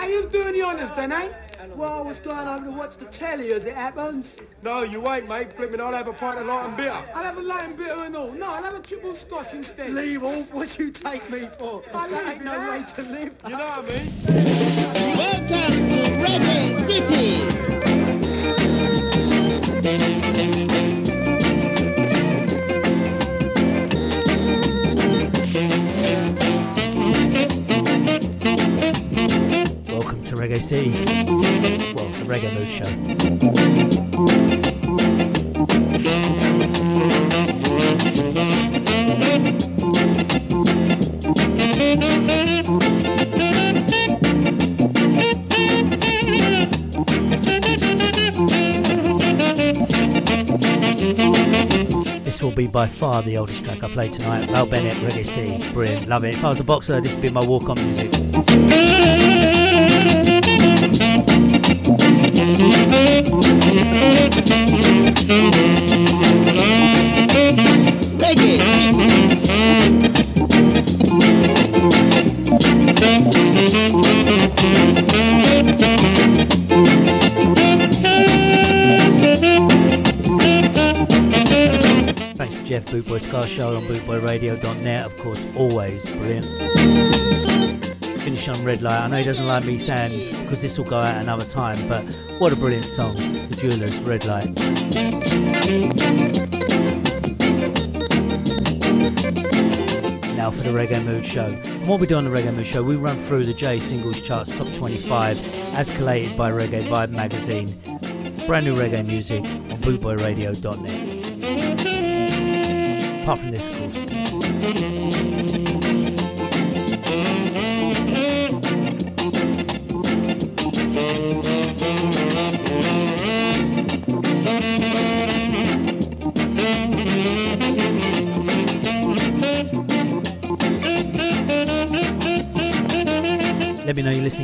How you doing the honest then, eh? Well, I was going home to watch the telly as it happens. No, you ain't, mate. Flipping, I'll have a pint of light and bitter. I'll have a light and bitter and all. No, I'll have a triple scotch instead. Leave off what you take me for. I that leave ain't no way to live. You know what I mean? Welcome to Reggae City. Reggae City. Well, the Reggae Mood Show. This will be by far the oldest track I play tonight. Val Bennett, Reggae City. Brilliant, love it. If I was a boxer, this would be my walk on music. Thanks to Jeff Bootboy Ska Show on bootboyradio.net, of course, always brilliant. Finish on Red Light. I know he doesn't like me saying because this will go out another time, but what a brilliant song. The Jewelers, Red Light. Now for the Reggae Mood Show. And what we do on the Reggae Mood Show, we run through the J Singles Charts Top 25 as collated by Reggae Vibe magazine. Brand new reggae music on bootboyradio.net. Apart from this,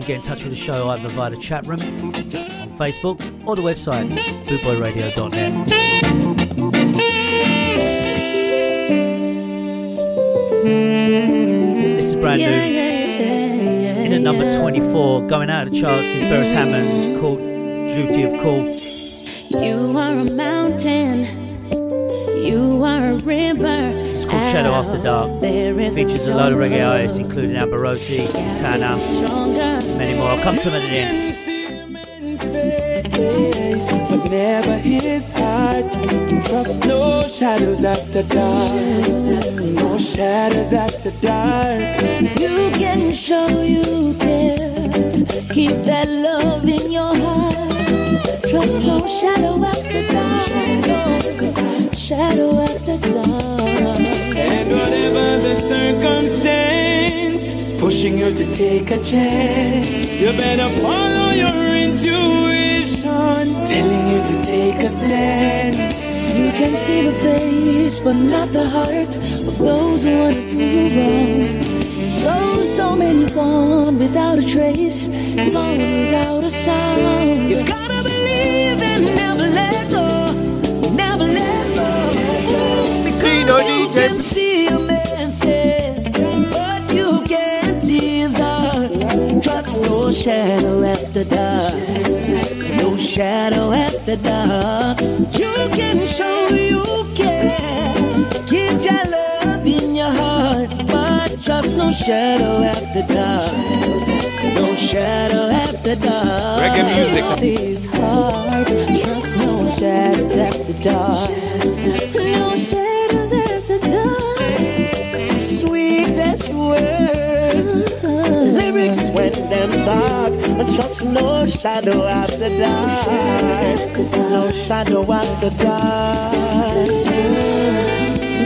Get in touch with the show either via the chat room on Facebook or the website bootboyradio.net. This is brand new. In at number 24, going out of the charts is Beres Hammond called Duty of Call. Shadow After Dark. Features a load of reggae artists, including Amber Rossi, Tana, many more. I'll come to them at the end. but never his heart. Trust no shadows after dark. No shadows after dark. You can show you care. Keep that love in your heart. Trust no shadow after dark. No shadow after dark. And circumstance, pushing you to take a chance. You better follow your intuition, telling you to take a stand. You can see the face, but not the heart of those who want to do you wrong. So, so many gone without a trace, gone without a sound. You gotta believe and never let go, never let go. Ooh, because you can see Shadow after dark. No shadow after dark. You can show you care. Keep your love in your heart. But trust no shadow after dark. No shadow after dark. Reggae music. His heart. Trust no shadows after dark. No shadows them talk. But trust no shadow after dark. No shadow after dark.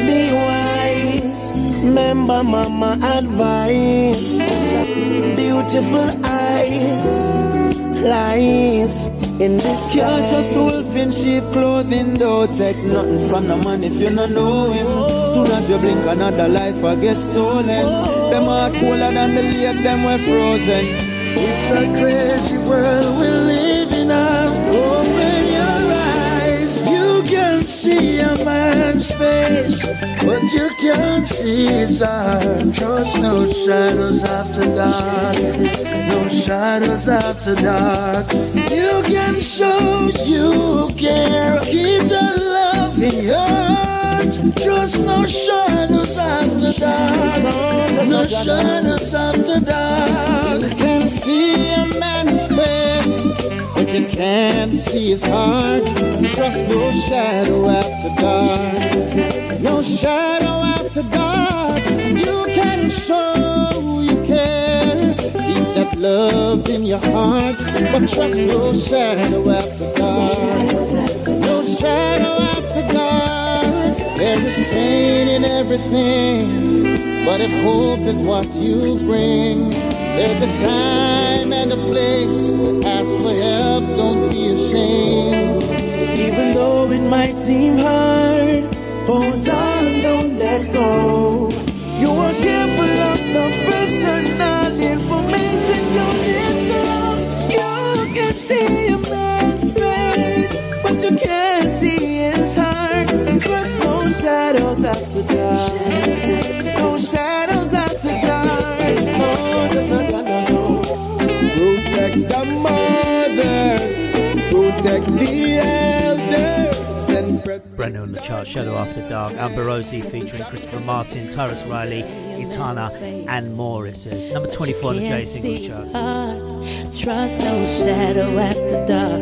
Be wise, remember mama advice. Beautiful eyes, lies in this Can't trust wolf in sheep clothing Don't take nothing from the man if you don't know him Soon as you blink another life I get stolen Them heart colder than the lake, them were frozen It's a crazy world we live Open your eyes You can see a man's face What you can't see. Trust no shadows after dark. No shadows after dark. You can show you. Keep the love in your heart. Trust no shadows after dark. No shadows after dark. See a man's face but you can't see his heart. Trust no shadow after dark. No shadow after dark. You can show you care. Keep that love in your heart. But trust no shadow after dark. No shadow after dark. There is pain in everything. But if hope is what you bring, there's a time and a place to ask for help. Don't be ashamed. Even though it might seem hard, oh, hold on, don't let go. You are careful of the personal information you disclose. You can see a man's face, but you can't see his heart. Trust no shadows after dark. Chart, Shadow After Dark, Amber Rosie featuring Christopher Martin, Tarrus Riley, Etana, and more. It says number 24 on the J singles chart. Trust no shadow after dark.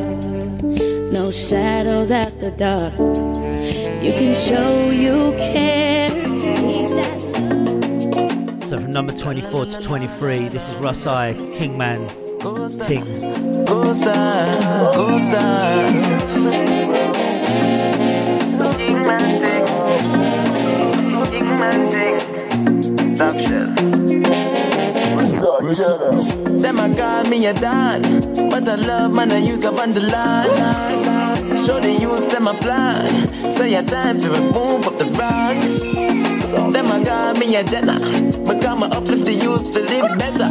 No shadows after dark. You can show you care. So from number 24 to 23, this is Russ I, Kingman, Ting. Go star, Top shelf. Them a call me a don, but I love man I use up on the line. Show the use them a plan, say a time for remove up the rocks. Them a call me a Jenna, but come uplift the youth to live better.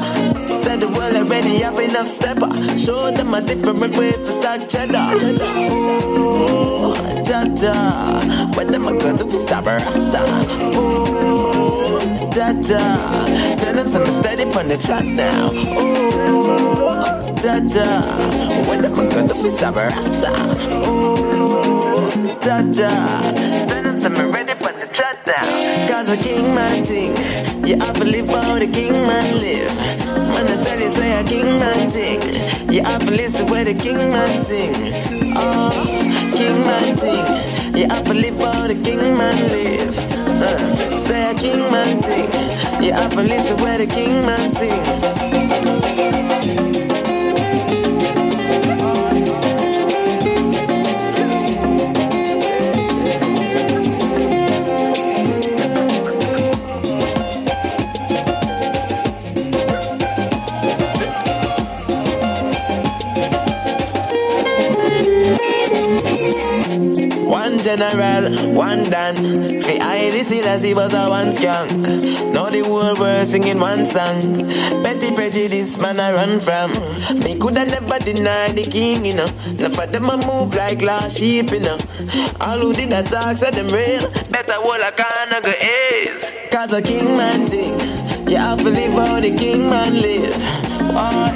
Said the world already have enough stepper. Show them a different way to stack cheddar. Ooh, Jaja, but them a go to stop a rasta. Ooh, Jaja, tell them some steady on the track now. Ooh, Jaja, when them a go to stop a rasta. Ooh, Jaja, tell them some ready on the track now. Cause a king man thing, have to live how the king man live. Man, I tell you, say a king man thing. You have to listen where the king man sing. Oh, king man thing. Have to live how the king man live. Uh, say a king man thing. You have to listen where the king man sing. General, one Dan. For I as he was a one skunk. Now the whole world singing one song. Petty prejudice man I run from. Me coulda never deny the king, you know. Now for them I move like lost sheep, you know. All who did that talk said them real. Better hold a can go is. Cause a king man thing. You have to live how the king man live. Why?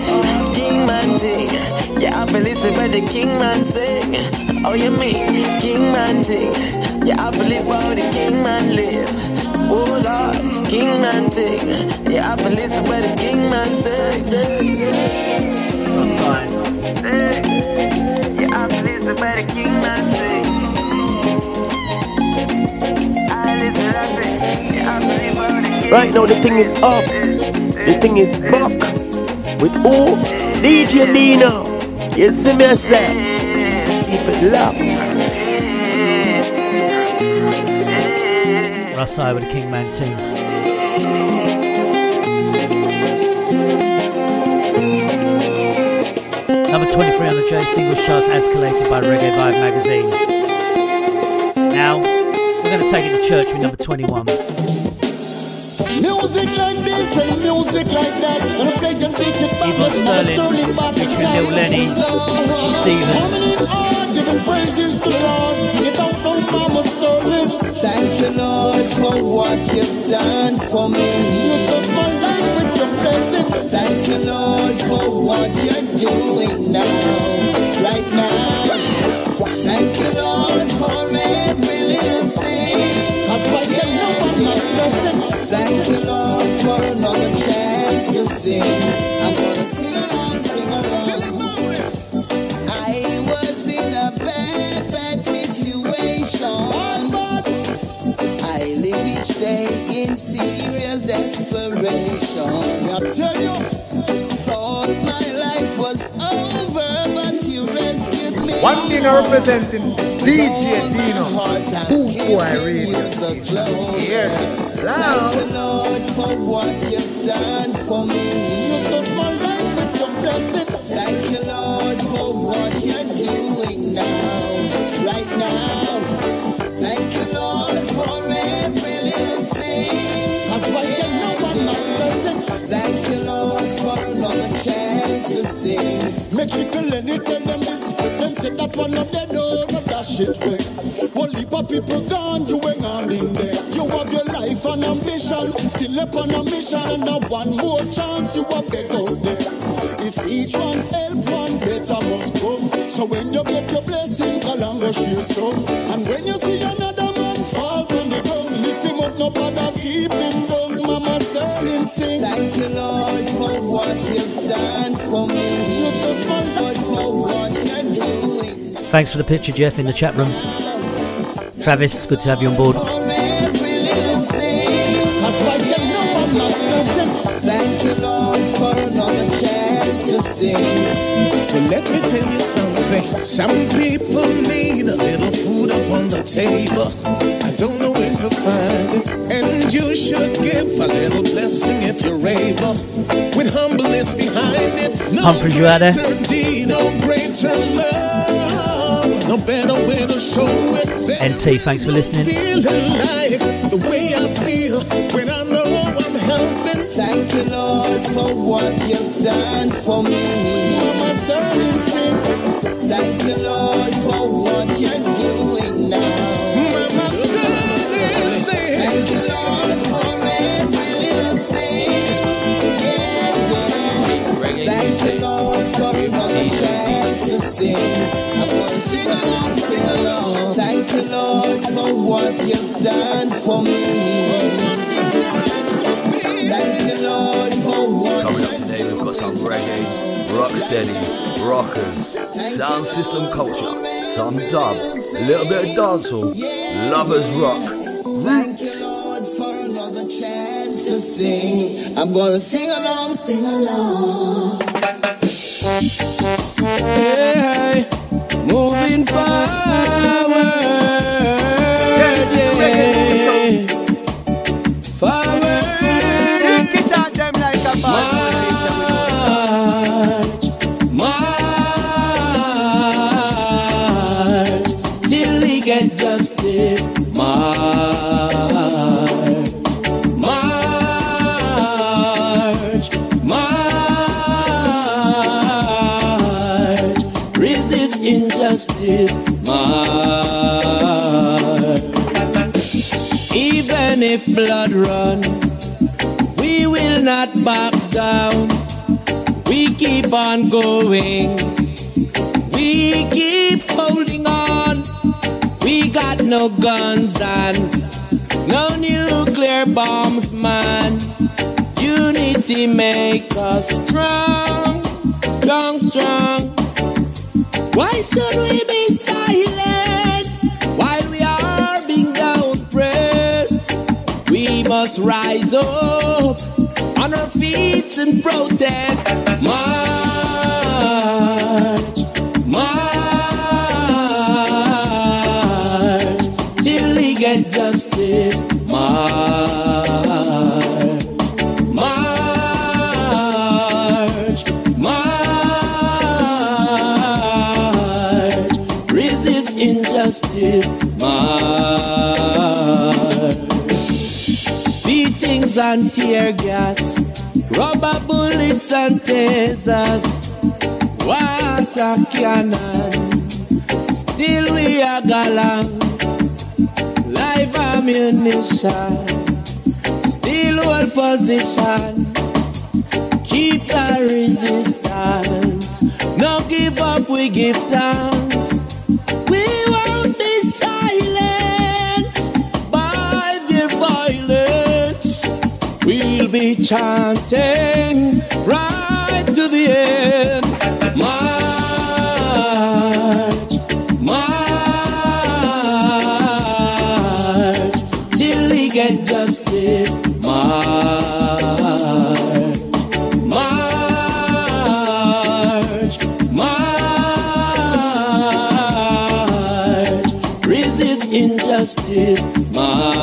King man thing. You have to listen where the king man sing. Oh, you mean king man thing? You have to live how the king man live. Oh Lord, king man thing. You have to listen where the king man how king Right now the thing is up. The thing is back. With who? DJ Dino. You see me I say. Keep it locked. Russ I with the Kingman team. Number 23 on the J singles charts as collated by Reggae Vibe magazine. Now, we're going to take it to church with number 21. Music like this and music like that. And a plate and pick it back. Yvonne Sterling, Sterling, Sterling featuring Lil Lenny, Richie Stephens praises to Lord. Sing it out on Thank you, Lord, for what you've done for me. You touched my life with your presence. Thank you, Lord, for what you're doing now, right now. Thank you, Lord, for every little thing. That's why you know I'm not stressing. Thank you, Lord, for another chance to sing. In serious desperation. I tell you, thought my life was over, but you rescued me. One thing representing DJ Dino, Boy Radio. Here, Thank you, Lord, for what you've done for me. You touch my life with your blessing. Little tell them this. Them say that one of them don't dash it way. One heap of people gone, you ain't on in there. You have your life and ambition, still up on a mission, and now one more chance you are beg out there. If each one help, one better must come. So when you get your blessing, Kalanga share some. And when you see another man fall from the ground, lift him up, no bother keep him down. Mama Sterling sing. Thank you, Lord, for what you've done for me. You touch my Lord, for what you're doing. Thanks for the picture, Jeff, in the chat room. Travis, it's good to have you on board. For every little thing. Cause right now I'm not stressing. Thank you, Lord, for another chance to sing. So let me tell you something. Some people need a little food up on the table. Don't know where to find it. And you should give a little blessing if you're able. With humbleness behind it. No Humphrey, you out there? greater deed, no greater love. No better way to show it. NT, thanks for listening. The way I feel when I know I'm helping. Thank you, Lord, for what you've done for me. What you've done for me. Thank you, Lord, for what Coming up today, we've got some reggae, rocksteady, rockers, sound system culture, some dub, a little bit of dancehall, lovers rock, Thank you, Lord, for another chance to sing. I'm gonna sing along, sing along. Run, we will not back down. We keep on going. We keep holding on. We got no guns and no nuclear bombs, man. Unity make us strong, strong, strong. Why should we be must rise up on our feet and protest. March, tasers, cannon. Still we are galang, live ammunition. Still hold position, keep the resistance. No give up, we give thanks. We won't be silenced by their violence. We'll be chanting injustice. March.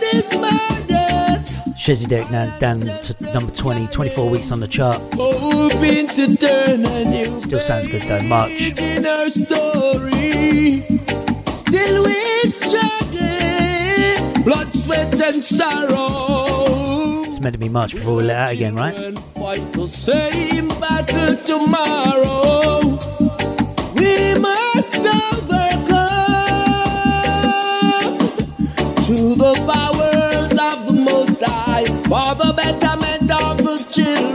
This murder. Shezzy Deck now down to number 20, 24 weeks on the chart. Hoping to turn a new Still sounds good though, March. in our story. Still we struggle, blood, sweat, and sorrow. It's meant to be March before we let out again, right? Fight the same battle tomorrow. We must overcome to the powers of the Most High for the betterment of the children.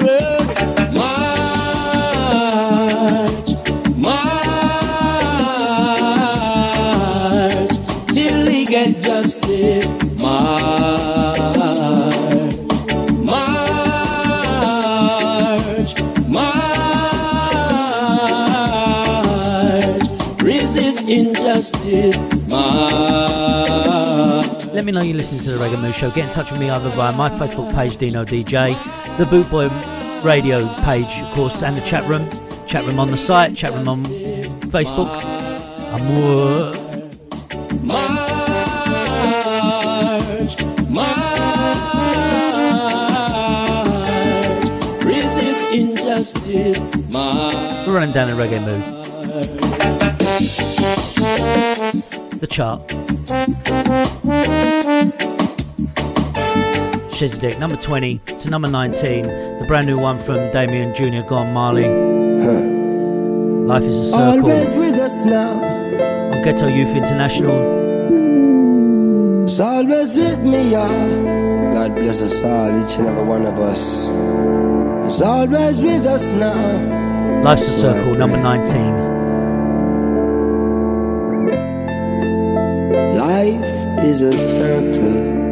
Let me know you're listening to the Reggae Mood Show. Get in touch with me either via my Facebook page, Dino DJ, the Boot Boy Radio page, of course, and the chat room. Chat room on the site, chat room on Facebook. Amour. We're running down a reggae mood. The chart. Number 20 to number 19. The brand new one from Damian Jr. Gong Marley. Life is a circle. Always with us now. On Ghetto Youth International. It's always with me, yeah. God bless us all, each and every one of us. It's always with us now. Life's a circle, number 19. Life is a circle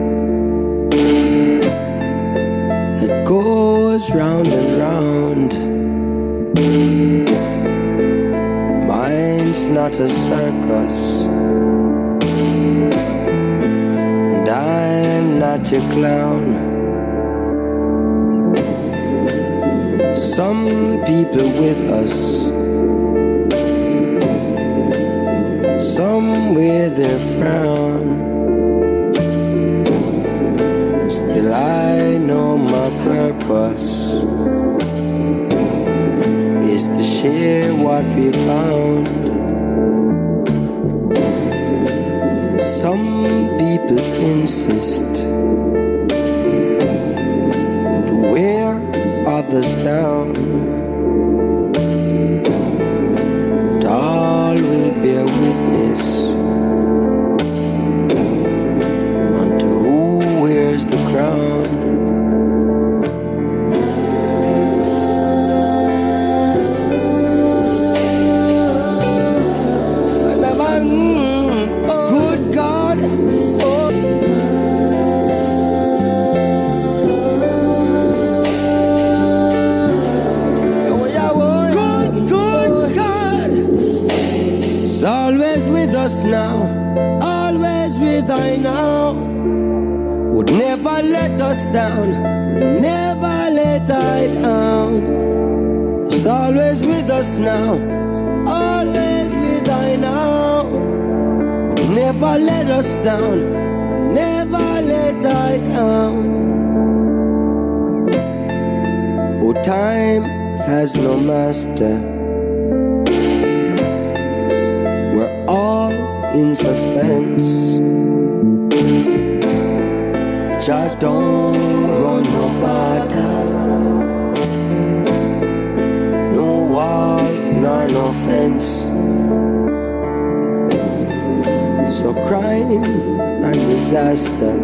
goes round and round. Mine's not a circus, and I'm not your clown. Some people with us. Some wear their frown. Still, I know my purpose share what we found. Some people insist to wear others down. Now, always with I now. Never let us down, never let I down. Oh, time has no master. We're all in suspense. Jah don't fence. So crime and disaster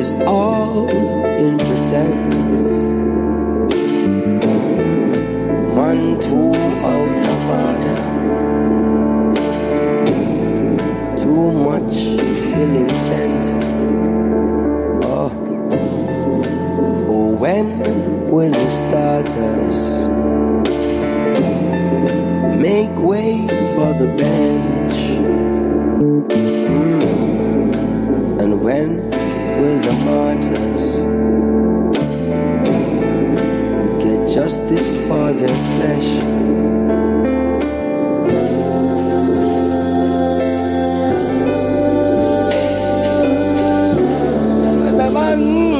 is all in pretense. Man too out of order. Too much ill intent. Oh, oh when will it start starters make way for the bench? Mm. And when will the martyrs get justice for their flesh? Good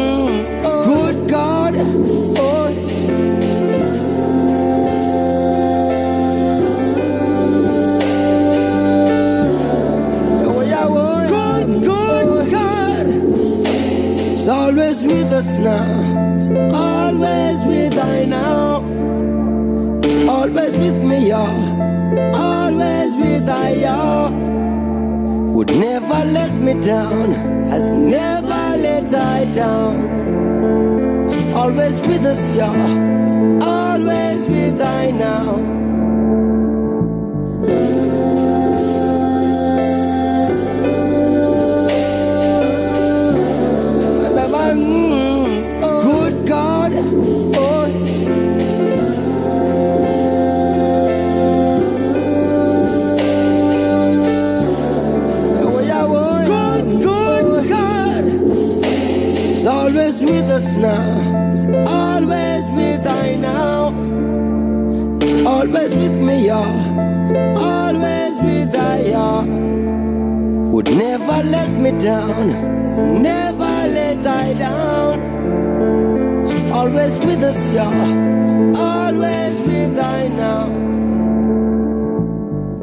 us now. It's always with I now. It's always with me, y'all. Always with I, y'all. Would never let me down. Has never let I down. It's always with us, y'all. It's always with I now. Now. Always with I now. It's always with me, y'all. It's always with I, y'all. Would never let me down. It's never let I down. It's always with us, y'all. It's always with I now.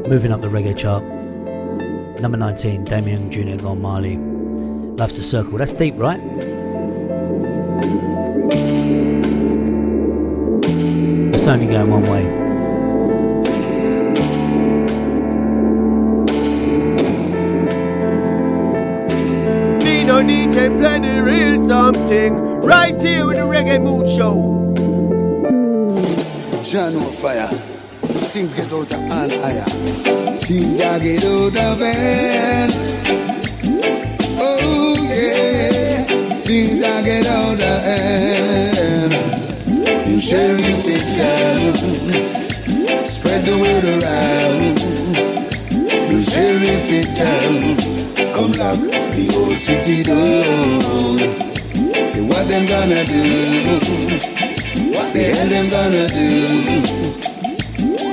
Moving up the reggae chart. Number 19, Damian Jr. Gong Marley. Loves the Circle. That's deep, right? It's only going one way. Dino DJ play the real something right here with the Reggae Mood Show. John on fire. Things get out of hand higher. Things are get out of hand. Oh yeah. Things are get out of hand. Share it down. Spread the word around. You share it down. Come lock the old city down. Say what them gonna do? What the hell them gonna do?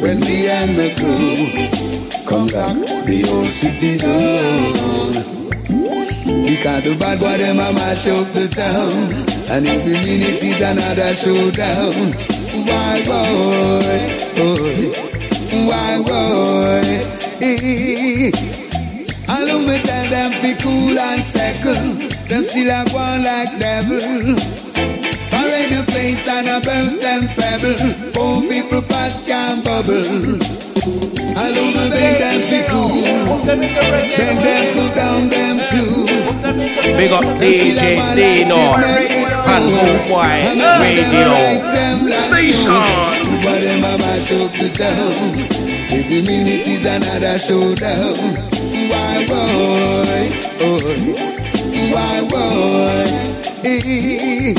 When me and my crew come lock the old city down. Because the bad boy them a mash up the town. And every minute is another showdown. Why boy, boy, why boy eh. Allow me tell them fi cool and settle. Them still a go like devil. Parade the place and a burst them pebble. Poor people pot can bubble. Allow me beg them fi cool. Beg them put down them too Big up DJ Dino Home Boy Radio Station. Every minute is another showdown Why boy, oh, why boy eh.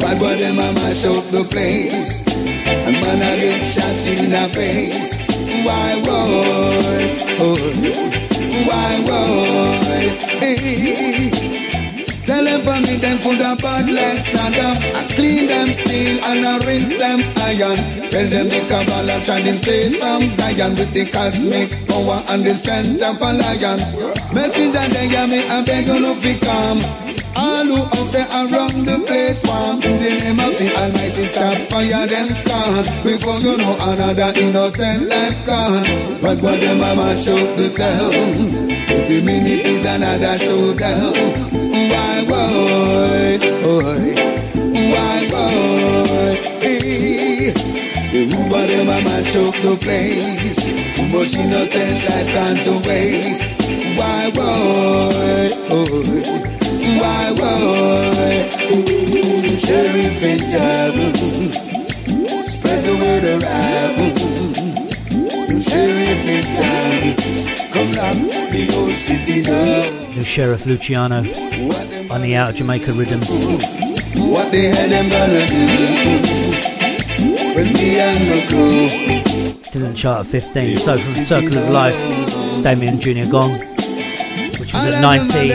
Bad boy them a mash up the place And man a get shot in the face Why boy, oh, why eh. Tell them for me, them put a bad like Saddam. I clean them steel and I rinse them iron. Tell them the Kabbalah trading straight from Zion with the cosmic power and the strength of a lion. Messenger, they hear me, I beg you no fi come. All who out there around the place warm In the name of the Almighty. Stop fire them can Before you know another innocent life gone But what them a mash up the town? Every minute is another showdown. Why boy, boy Why boy? Eh. The them a mash up the place? Too much innocent life gone to waste. Why boy, boy why boy? Share travel. Spread the word around. Sheriff in town. Come lock the old city. New Sheriff Luciano on the Out of Jamaica rhythm. What the hell them gonna do? When me and my crew. Still in the chart at 15. So from Circle of Life, Damian Jr. Gong, which was at 19.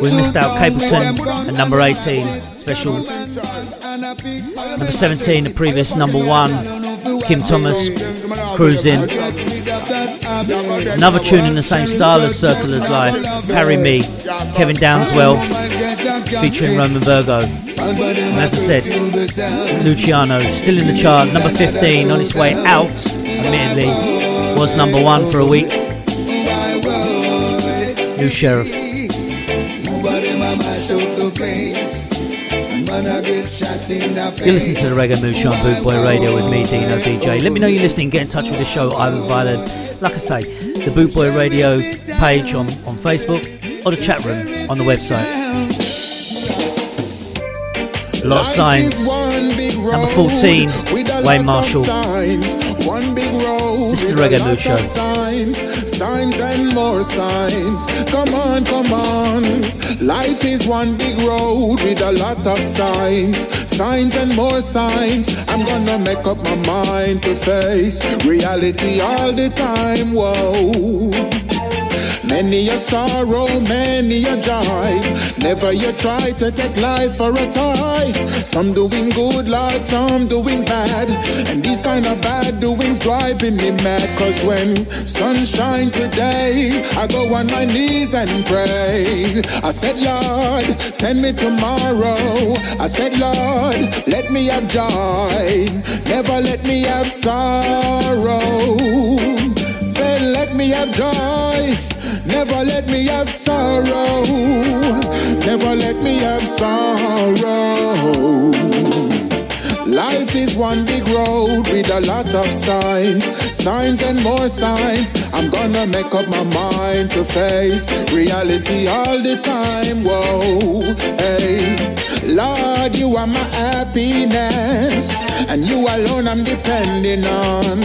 We missed out Capleton at number 18. Special. Number 17, the previous number one, Kim Thomas, Cruising. Another tune in the same style as Circle of Life, Carry Me, Kevin Downswell, featuring Romain Virgo. And as I said, Luciano still in the chart, number 15, on its way out, admittedly, was number one for a week. New Sheriff. You listen to the Reggae Mood Show on Boot Boy Radio with me, Dino DJ. Let me know you're listening. Get in touch with the show either via, the, like I say, the Boot Boy Radio page on, on Facebook or the chat room on the website. A lot of signs. Number 14, Wayne Marshall. This Reggae. Signs, signs and more signs. Come on, come on. Life is one big road with a lot of signs, signs and more signs. I'm gonna make up my mind to face reality all the time. Whoa. Many a sorrow, many a joy. Never you try to take life for a toy. Some doing good, Lord, some doing bad. And these kind of bad doings driving me mad. Cause when sunshine today, I go on my knees and pray. I said, Lord, send me tomorrow. I said, Lord, let me have joy. Never let me have sorrow. Say, let me have joy. Never let me have sorrow. Never let me have sorrow. Life is one big road with a lot of signs, signs and more signs. I'm gonna make up my mind to face reality all the time. Whoa, hey, Lord, you are my happiness, and you alone I'm depending on.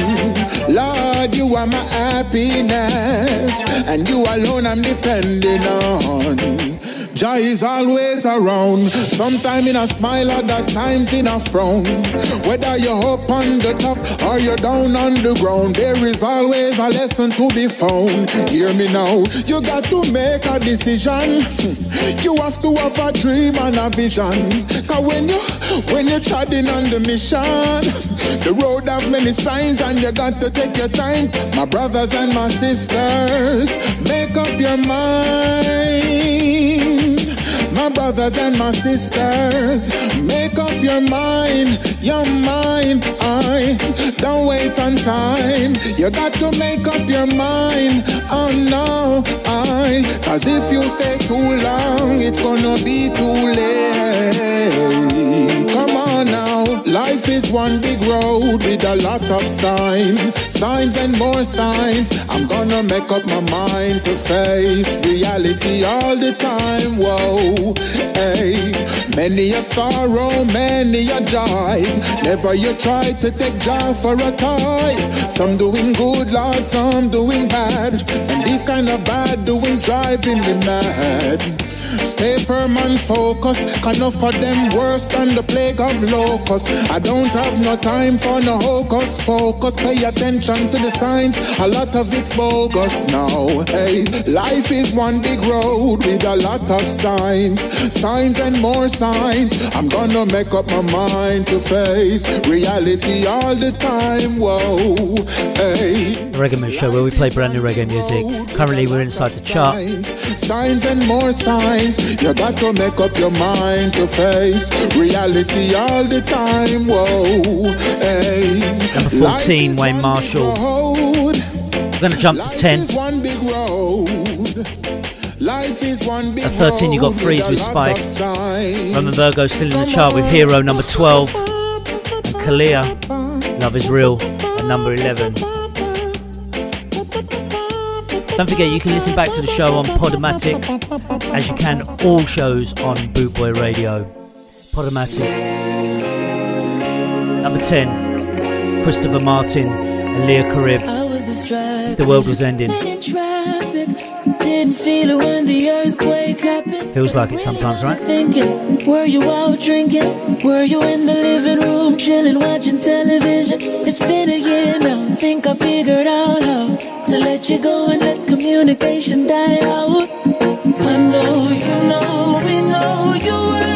Lord, you are my happiness, and you alone I'm depending on. Joy is always around. Sometimes in a smile, other times in a frown. Whether you're up on the top or you're down on the ground, there is always a lesson to be found. Hear me now, you got to make a decision. You have to have a dream and a vision. Cause when you when you're treading on the mission, the road have many signs and you got to take your time. My brothers and my sisters, make up your mind. My brothers and my sisters, make up your mind, your mind. I don't wait on time. You got to make up your mind. Oh no, I. Cause if you stay too long, it's gonna be too late. Come on now. Life is one big road with a lot of signs, signs and more signs. I'm gonna make up my mind to face reality all the time. Whoa, hey, many a sorrow, many a joy. Never you try to take joy for a toy. Some doing good, Lord, some doing bad, and these kind of bad doings driving me mad. Stay firm and focus. Enough of them worse than the plague of locusts. I don't have no time for no hocus pocus. Pay attention to the signs. A lot of it's bogus now. Hey, life is one big road with a lot of signs. Signs and more signs. I'm gonna make up my mind to face reality all the time. Whoa, hey. The Reggae Show, where we play brand new reggae music. Currently, we're inside the chart. Signs and more signs. You got to make up your mind to face reality all the time time. Whoa, hey. Number 14, Wayne Marshall. We're going to jump Life to 10. At 13, you got Freeze with Spice. Romain Virgo still in the chart with Hero, number 12. And Kalia, Love is Real, at number 11. Don't forget, you can listen back to the show on Podomatic, as you can all shows on Bootboy Radio. Podomatic. Number 10, Christopher Martin and Leah Carib. The, the world was ending. Feel Feels like it sometimes, right? Thinking, were you out drinking? Were you in the living room chilling, watching television? It's been a year now. Think I figured out how to let you go and let communication die out. I know you know we know you were.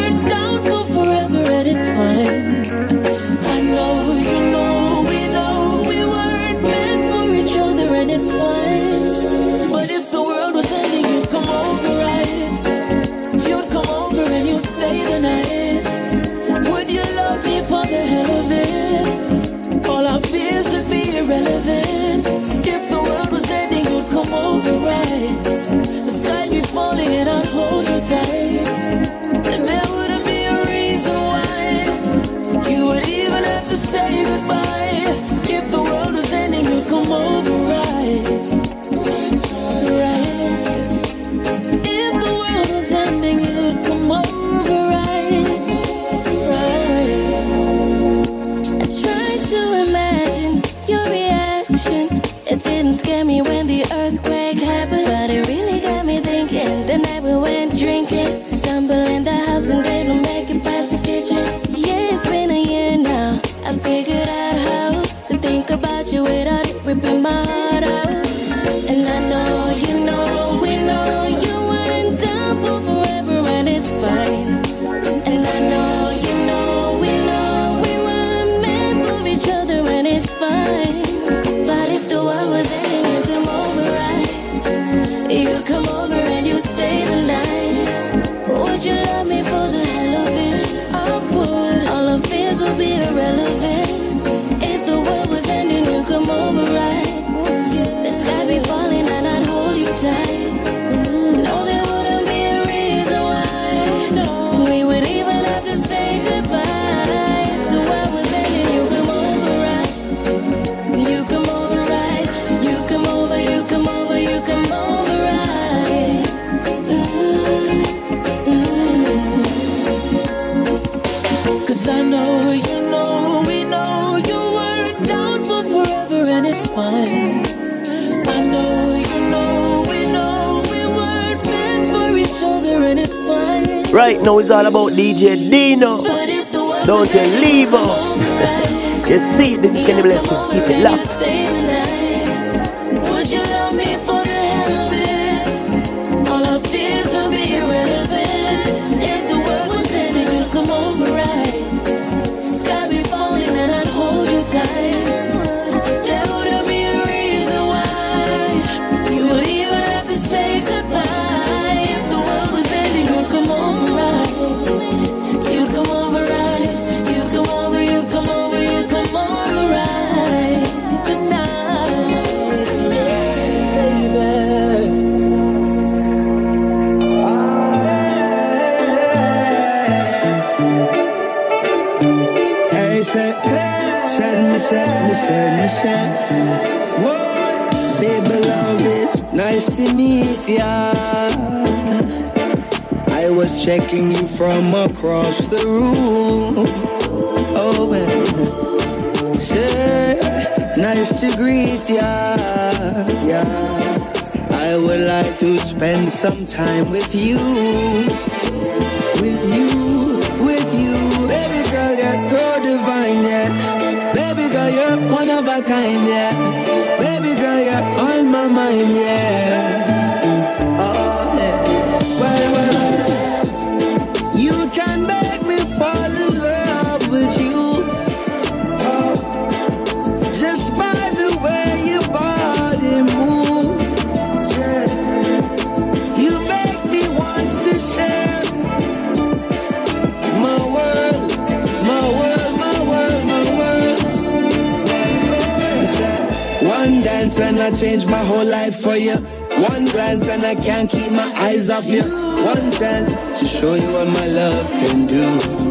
eyes off you. One chance to show you what my love can do.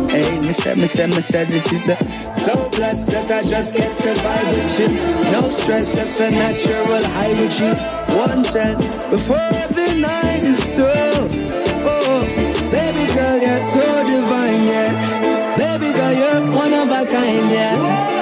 Hey, me said, me said, me said it is a so blessed that I just get to vibe with you. No stress, just a natural high with you. One chance before the night is through. Oh, baby girl, you're so divine, yeah. Baby girl, you're one of a kind, yeah.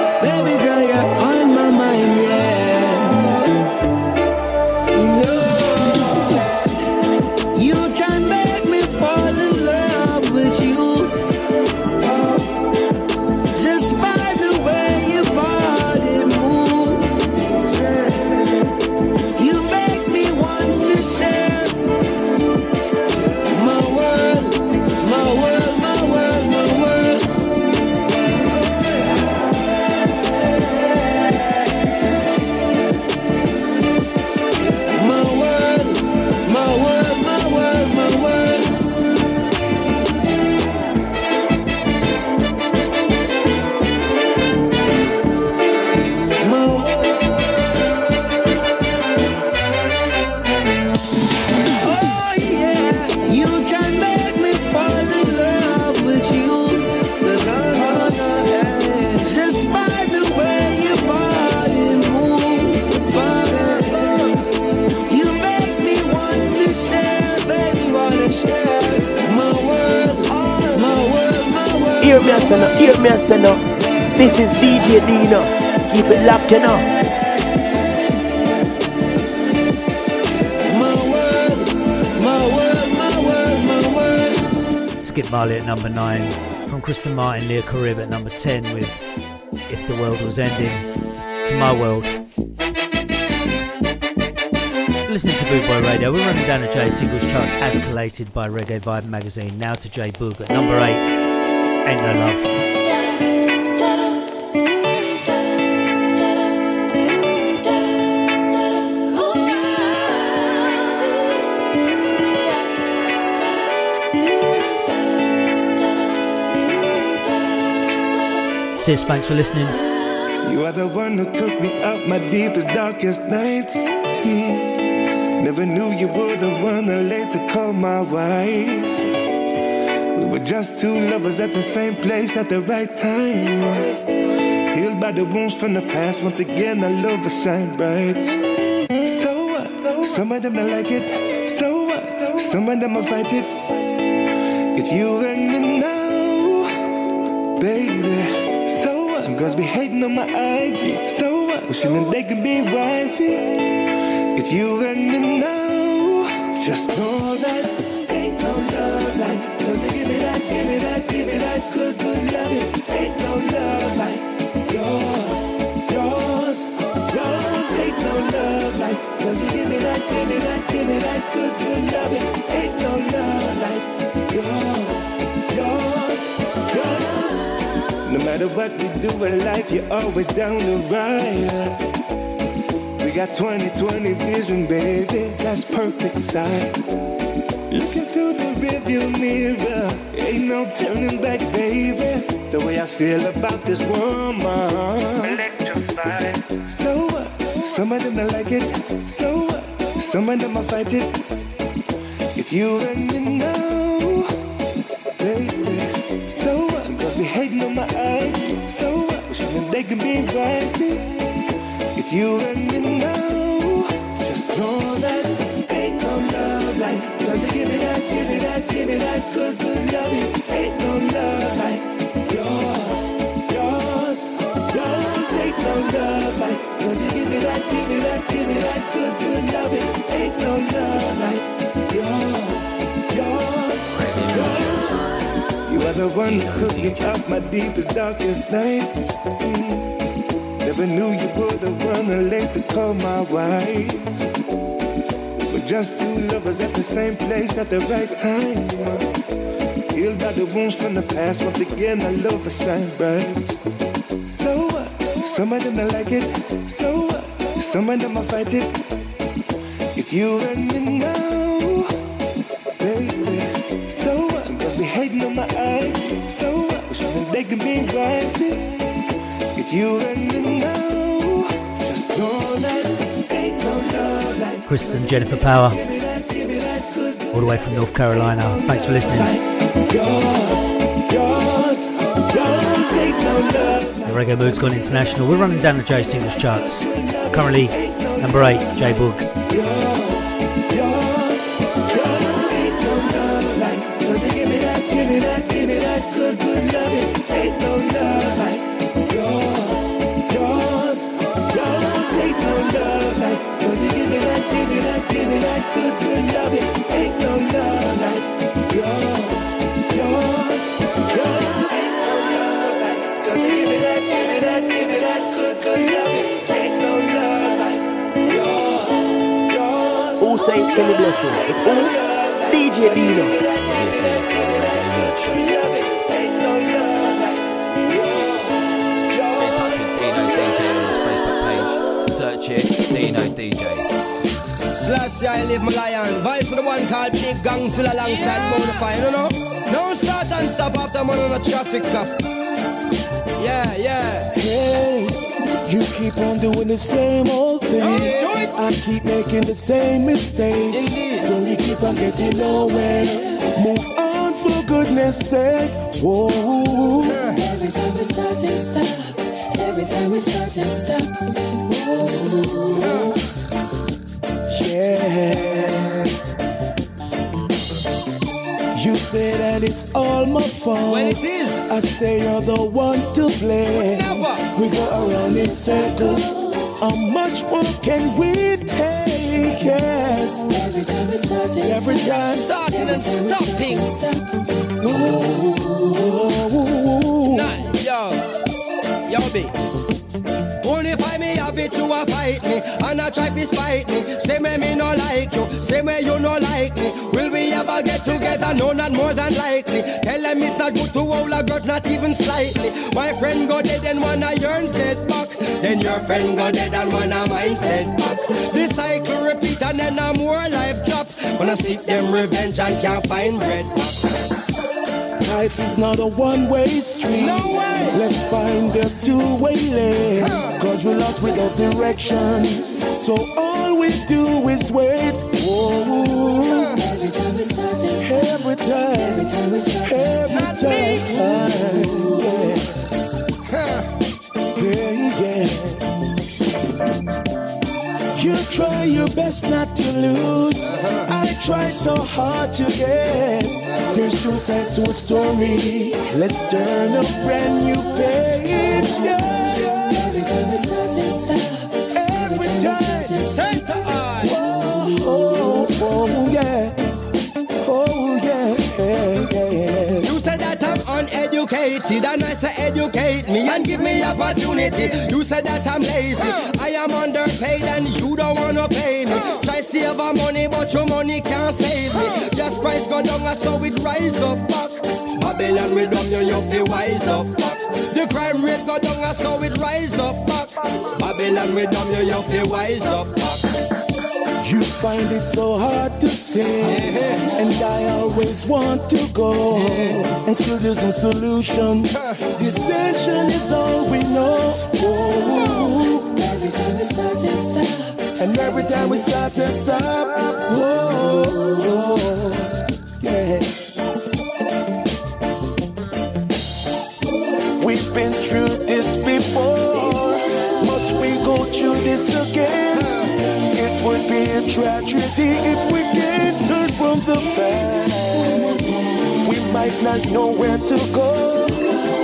Me, I say no. This is DJ Dino. Keep it locked, you know. My world, my world, my world, my world. Skip Marley at number 9. From Kristen Martin, Leah Carib at number 10 with If the World Was Ending. To My World. Listening to Boot Boy Radio, we're running down the J singles charts as collated by Reggae Vibe magazine. Now to J Boog at number 8. Ain't No Love. Sis, thanks for listening. You are the one who took me up my deepest, darkest nights. Hmm. Never knew you were the one I later called my wife. We were just two lovers at the same place at the right time. Healed by the wounds from the past. Once again, our love will shine bright. So what? Some of them don't like it. So what? Some of them will fight it. It's you and me now, baby. Girls be hating on my IG. So what? Wishing that they could be wifey. It's you and me now. Just know that matter what we do in life, you're always down the ride. We got 2020 vision, baby. That's perfect sight. Looking through the rearview mirror, ain't no turning back, baby. The way I feel about this woman. So what? Some of them don't like it. So what? Some of them will fight it. It's you and me now, they can be wifey. It's you and me now. Just know that ain't no love like. Cause you give me that, give me that, give me that good, good loving. Ain't no love like yours, yours. Ain't no love like. You give me that, give me that, give me that good, good loving. Ain't no love like yours, yours, yours. You are the one who took me out my deepest, darkest nights. Never knew you were the one I later called my wife. We're just two lovers at the same place at the right time. Healed by the wounds from the past. Once again, our love will shine bright. So what? Some of them don't like it. So what? Some of them will fight it. It's you and me now, baby. So what? Some girls be hating on my IG. So what? That they be wifey. It's you and Chris and Jennifer Power, all the way from North Carolina. Thanks for listening. The Reggae Mood's gone international. We're running down the J singles charts. Currently, number 8, J Boog. The same old thing. I keep making the same mistakes. So we keep on getting nowhere. Move on for goodness sake. Whoa. Every time we start and stop. Every time we start and stop. Whoa. Yeah. You say that it's all my fault. Well, it is. I say you're the one to blame. We go around in circles. How much more can we take? Yes. Every time we start and Every stop. time. Starting and stopping. Ooh. Nah, yo, yo, be. Only find me have it to a fight me And I try to spite me Say me me no like you Say me you no like me Will we ever get together? No, not more than likely Tell them it's not good to hold a grudge Not even slightly My friend go dead and one of yours dead back Then your friend go dead and one of dead back The cycle repeat and then a more life drop When I seek them revenge and can't find bread Life is not a one-way street. No way. Let's find a two-way lane. Cause we lost without direction. So all we do is wait. Whoa. Every time we start. Every time. Every time we start Every time. Best not to lose. Uh-huh. I try so hard to get. There's two sides to a story. Let's turn a brand new page. Yeah. Every time we start and stop. Every time. Center eye Oh, oh, oh, yeah. Oh, yeah. yeah, yeah. You said that I'm uneducated and I say educate me and give me opportunity. You said that I'm lazy, uh. I am underpaid and you don't wanna pay me. Uh. Try save our money but your money can't save me. Uh. Gas price go down so it rise up back. Babylon we dumb you, you feel wise up back. The crime rate go down so it rise up back. Babylon we dumb you, you feel wise up back. You find it so hard to stay, and I always want to go, and still there's no solution. Dissension is all we know. Oh, Every time we start and stop. and every time we start to stop, whoa, yeah. We've been through this before. Must we go through this again? Tragedy if we can't learn from the past. We might not know where to go,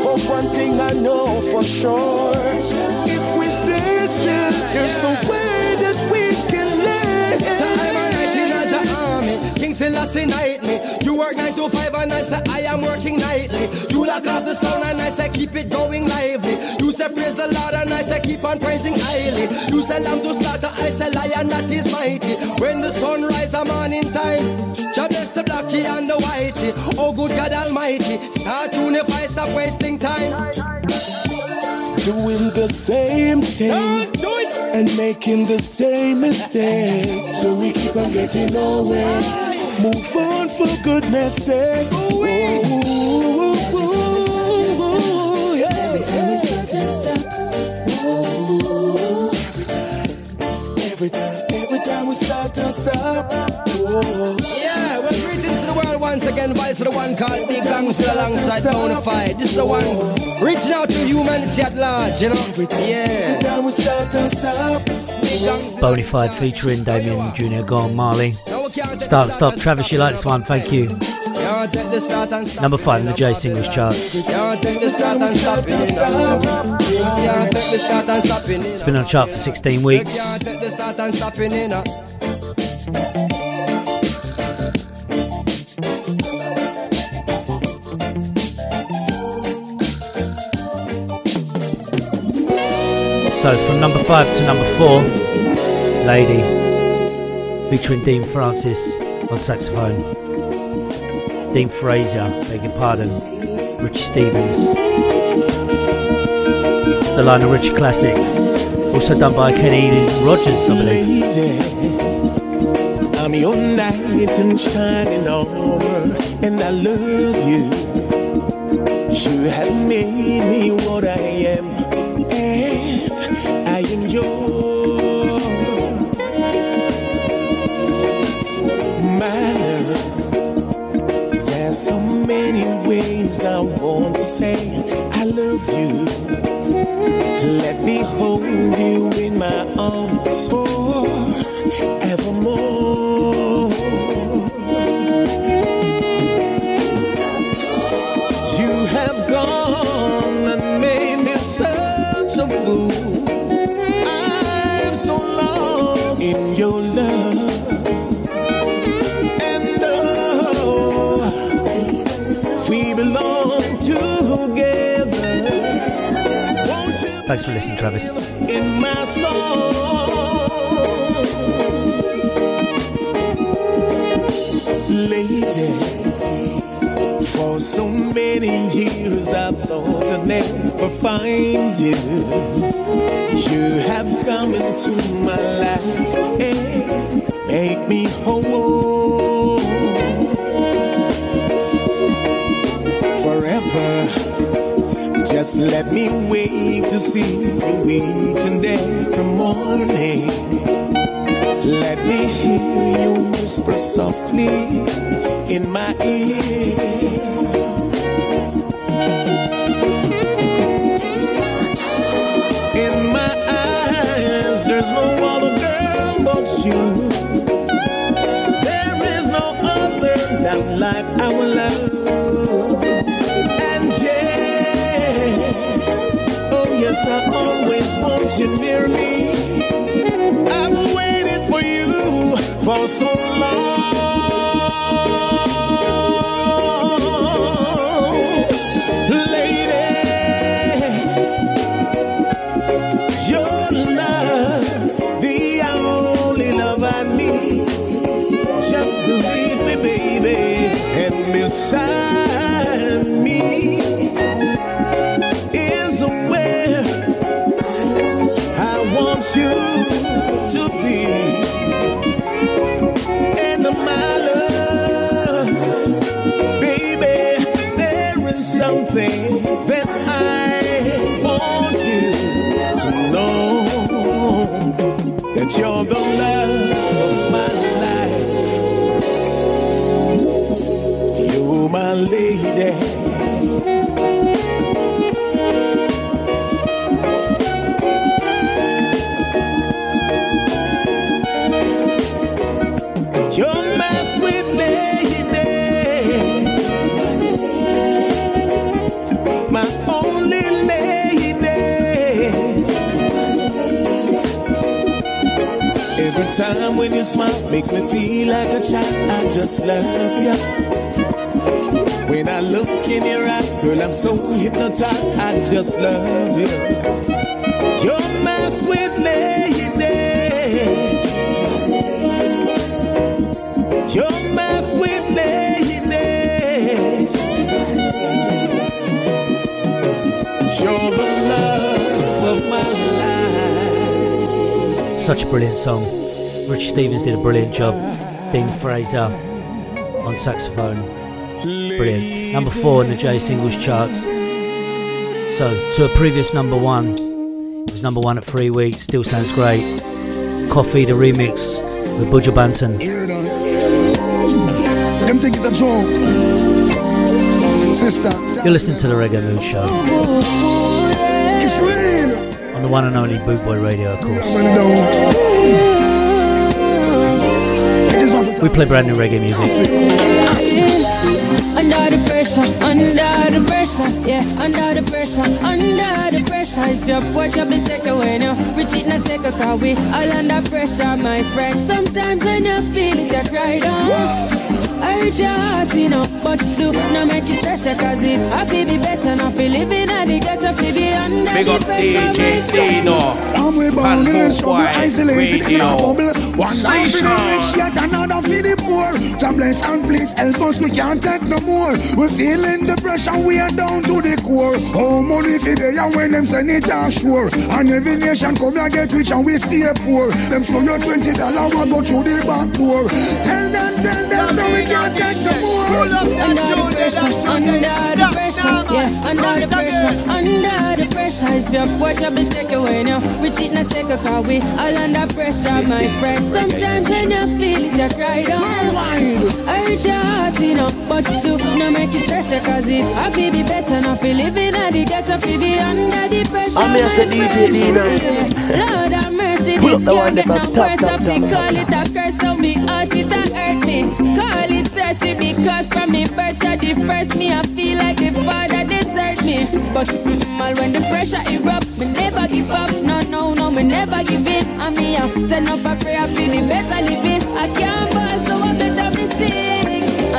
but one thing I know for sure: if we stay still, there's no way that we can Selassie knight me. You work nine to five and I say I am working nightly. You lock off the sound and I say keep it going lively. You say praise the Lord and I say keep on praising highly. You say lamb to slaughter, I say lion that is mighty. When the sun rise, I'm on in time. Jah bless the blackie and the whitey. Oh good God Almighty, start unify, stop wasting time. doing the same thing Do it. and making the same mistakes. So we keep on getting nowhere. Move on for goodness sake. Ooh, ooh, ooh, ooh. Every time we start and stop. Every time, every time we start to stop. Whoa. Yeah, well, greetings to the world once again. Vice of the one called Big Gang still alongside Bonafide. This is the one reaching out to humanity at large, you know? Yeah. Every time we start to stop. Bonafide featuring Damian Jr. Gong Marley. Start, stop. Travis, you like this one? Thank you. Number five in the J singles charts. It's been on chart for 16 weeks. So from number five to number four, Lady, featuring Dean Francis on saxophone. Dean Fraser, beg your pardon. Richie Stephens. It's the Lionel Richie classic, also done by Kenny Rogers, I believe. I'm your knight in shining armor, and I love you. You have made me what I am, and I am yours. My love, there's so many ways I want to say I love you. Let me hold you in my arms forevermore. You have gone and made me such a fool. Thanks for listening, Travis. in my song. Lady, for so many years I thought I'd never find you. You have come into my life and make me whole. Just let me wait to see you each and every morning. Let me hear you whisper softly in my ear. In my eyes, there's no other girl but you. There is no other love like our love. Yes, I always want you near me. I've waited for you for so long. You to be. And my love, baby, there is something that I want you to know that you're the love time when you smile, makes me feel like a child. I just love you. When I look in your eyes, girl, I'm so hypnotized. I just love you. You're my sweet lady. You're my sweet lady. You're the love of my life. Such a brilliant song. Rich Stephens did a brilliant job. Dean Fraser on saxophone. Brilliant. Number four in the J singles charts. So, to a previous number one. It was number one at three weeks. Still sounds great. Koffee, the remix with Buju Banton. You're listening to the Reggae Mood Show on the one and only Boot Boy Radio, of course. We play brand new reggae music. Under the pressure, under the pressure, yeah, under the pressure, under the pressure. If watch up and take away now, in a second, we all under pressure, my friend. Sometimes when feel it. I your heart, you know, but do not make it stress cause it I feel be better, not feel living at the ghetto, feel be under Big up DJ Dino. From we born in the struggle, isolated in a bubble. One down for the rich, yet another for the poor. God bless and please help us, we can't take no more. We're feeling the pressure, we are down to the core. Oh, money for the young when them send it offshore. And every nation come and get rich and we stay poor. Them show you twenty dollars, we go through the back door. Tell them, tell them, so we can't take no more. Under the pressure, under the pressure, yeah, under the pressure, under the pressure. If you're poor, you'll be taken away now. We cheat in a second, cause we all under pressure, my friend. Sometimes when you feel it, you cry down. I hurt your heart, you know, but you no make it stress you, cause it happy be better now. Feel living at the ghetto, feel be under the pressure. I'm here, say DJ Dino. Lord have mercy, Pull up this can't get no worse. I feel top, call it a curse, so me heart it a hurt me. Call it thirsty because from me birth you the first me, I feel like the father desert me. But all when the pressure erupt, me never give up. No, no, no, me never give in. I me I send up a prayer for the better living. I can't ball,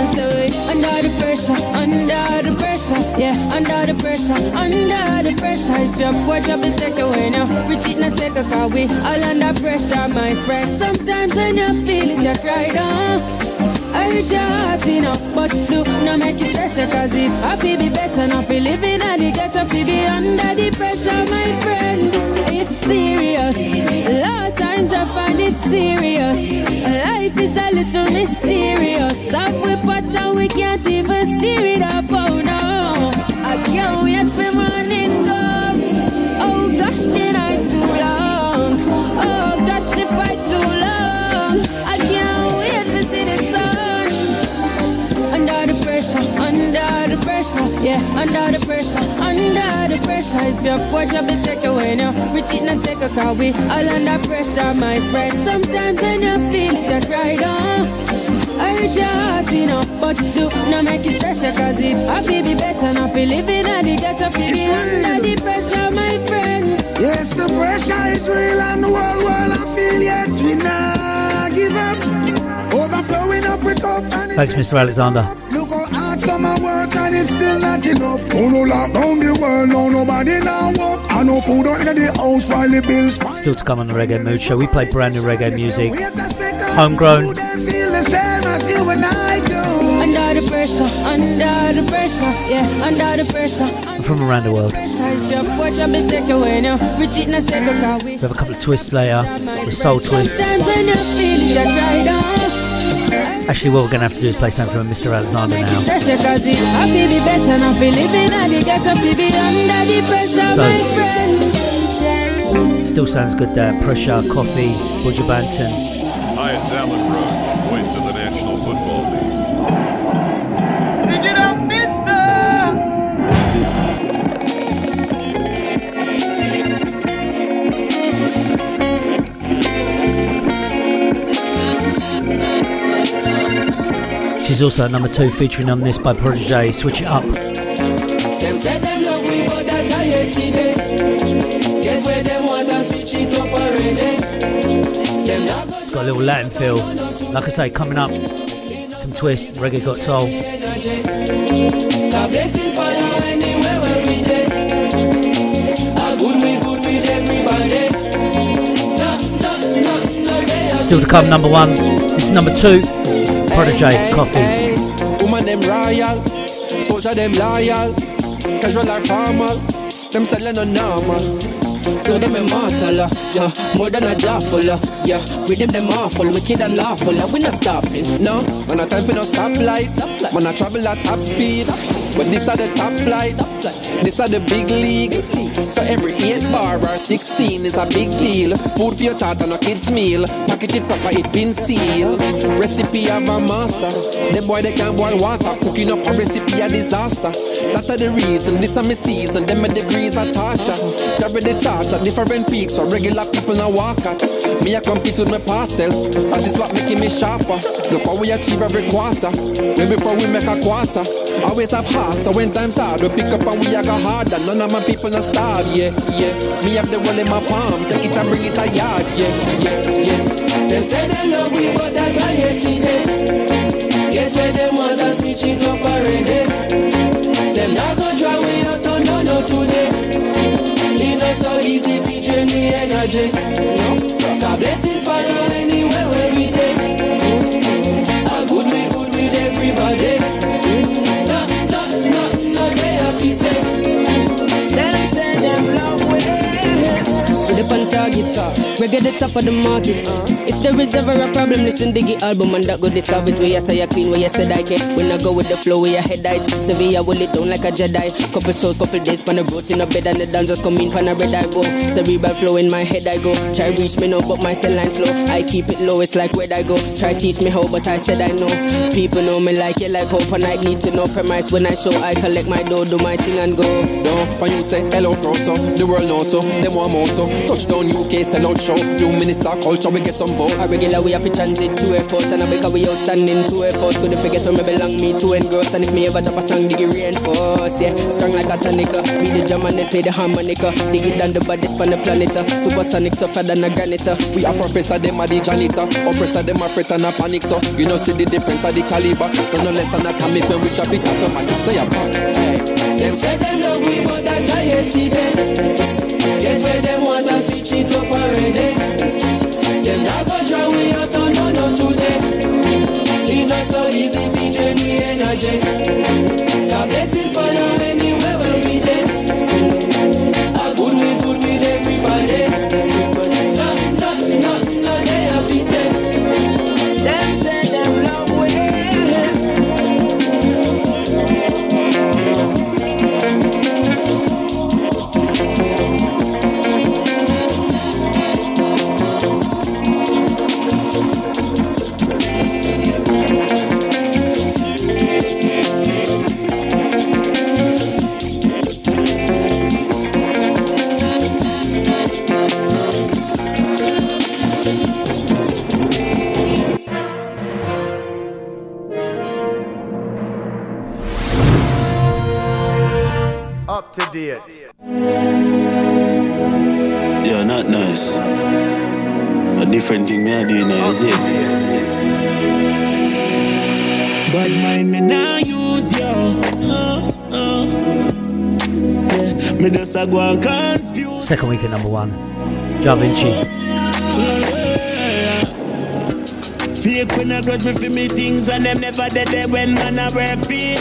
And it under the pressure, under the pressure, yeah, under the pressure, under the pressure. If you're poor, you'll away now. We cheat in we all under pressure, my friend. Sometimes when you feel it, you uh, cry down. I your heart, you know, but do not make it stress you, cause it happy be better now. Be living at the ghetto, to be under the pressure, my friend. Serious. A lot of times I find it serious. Life is a little mysterious. Off we pot and we can't even steer it up, oh no. I can't wait for morning come. Oh gosh, did I too long? Pressure, yeah, under the pressure, under the pressure. If you're poor, you'll be taken away now. We cheat in a second, cause we all under pressure, my friend. Sometimes when you feel it, you cry down. I hurt your heart, you know, but do not make it stress you, cause it happy be better now. Feel living at the ghetto, feel be under the pressure, my friend. Yes, the pressure is real and the world world I feel yet we not give up. Overflowing up with cup and Thanks, Mr. Alexander. Look how hard summer work and it's still not enough. Oh no lock down the world, no nobody now work. I know food on the house while the bills Still to come on the Reggae Mood Show. We play brand new reggae music, homegrown. feel the same as you and I do. Under the pressure, under the pressure, yeah, under the pressure. from around the world. Size your watch, I've been taken away now. We cheat in a second, cause we We have a couple of twists later, the soul twist. Actually, what we're going to have to do is play something from Mr. Alexander now. Stress you, cause it happy be better now. Feel living at the ghetto, feel be under the pressure, So- Still sounds good there. Pressure, Koffee, Buju Banton. Hi, it's Alan She's also number two, featuring on this by Protoje. Switch it up. Them say them love we, but that I yesterday. Get where them want and switch it up already. Them not go It's got a little Latin feel. Like I say, coming up, some twist, reggae got soul. Still to come, number one. This is number two, Protoje, Koffee. Woman them royal, soldier them loyal, casual or formal, them selling no normal. Flow them immortal, uh, yeah, more than a jawful, uh, yeah. Rhythm them awful, wicked and lawful, uh, we not stopping, no. Man a time for no stoplight, man a travel at top speed, but this are the top flight, this are the big league. So every eight bar or sixteen is a big deal. Food for your thought and a kid's meal. Package it proper, it been sealed. Recipe of a master. Them boy they can't boil water. Cooking up a recipe a disaster. That are the reason. This are my season. Them my degrees are torture. Carry the torch at different peaks. So regular people now walk at. Me I compete with my past self. That is what making me sharper. Look how we achieve every quarter. Way before we make a quarter. Always have heart. So when times hard, we pick up and we a go harder. None of my people not starve. Yeah, yeah. Me have the world in my palm. Take it and bring it a yard. Yeah, yeah, yeah. Them say they love we, but that I yesterday. Get where them want and switch it up already. Them not gonna try we out on no no today. In energy. No, God blessings follow anywhere uh, reggae the top of the market. If there is ever a problem, listen Diggy album and that go solve it. Where you tire clean, where you said I can. When I go with the flow, where your head height. Sevilla will it down like a Jedi. Couple souls, couple days, pan the roads in a bed and the dancers come in, pan a red I go. Cerebral flow in my head I go. Try reach me now, but my cell line slow. I keep it low, it's like where I go. Try teach me how, but I said I know. People know me like it, like hope, and I need to know premise when I show. I collect my dough, do my thing and go. No, when you say hello proto, the world know to, them one moto. Touchdown UK, sell out show. New minister culture, we get some vote. A regular we have to transit to airport and I make because we outstanding to effort. Could not forget where me belong, me to engross. And if me ever drop a song, dig it reinforce. Yeah, strong like a tonica. Be the drum and they play the harmonica. Dig it down the baddest on the planet. uh. Supersonic tougher than a granite. uh. We are professor, them are the janitor. Oppressor, them are threat and a panic, so you know see the difference of the caliber. But no less than atomic when we drop it automatic, say a bang. Them say them love we, but that I yesterday. Get where them want to switch it up already. Different thing me I do now, is it? But mind me now use you. Uh, uh. Yeah, me just a go and confuse. Second week at number one. Jah Vinci. Fake when I grudge me for me things and them never dead when man I work feet.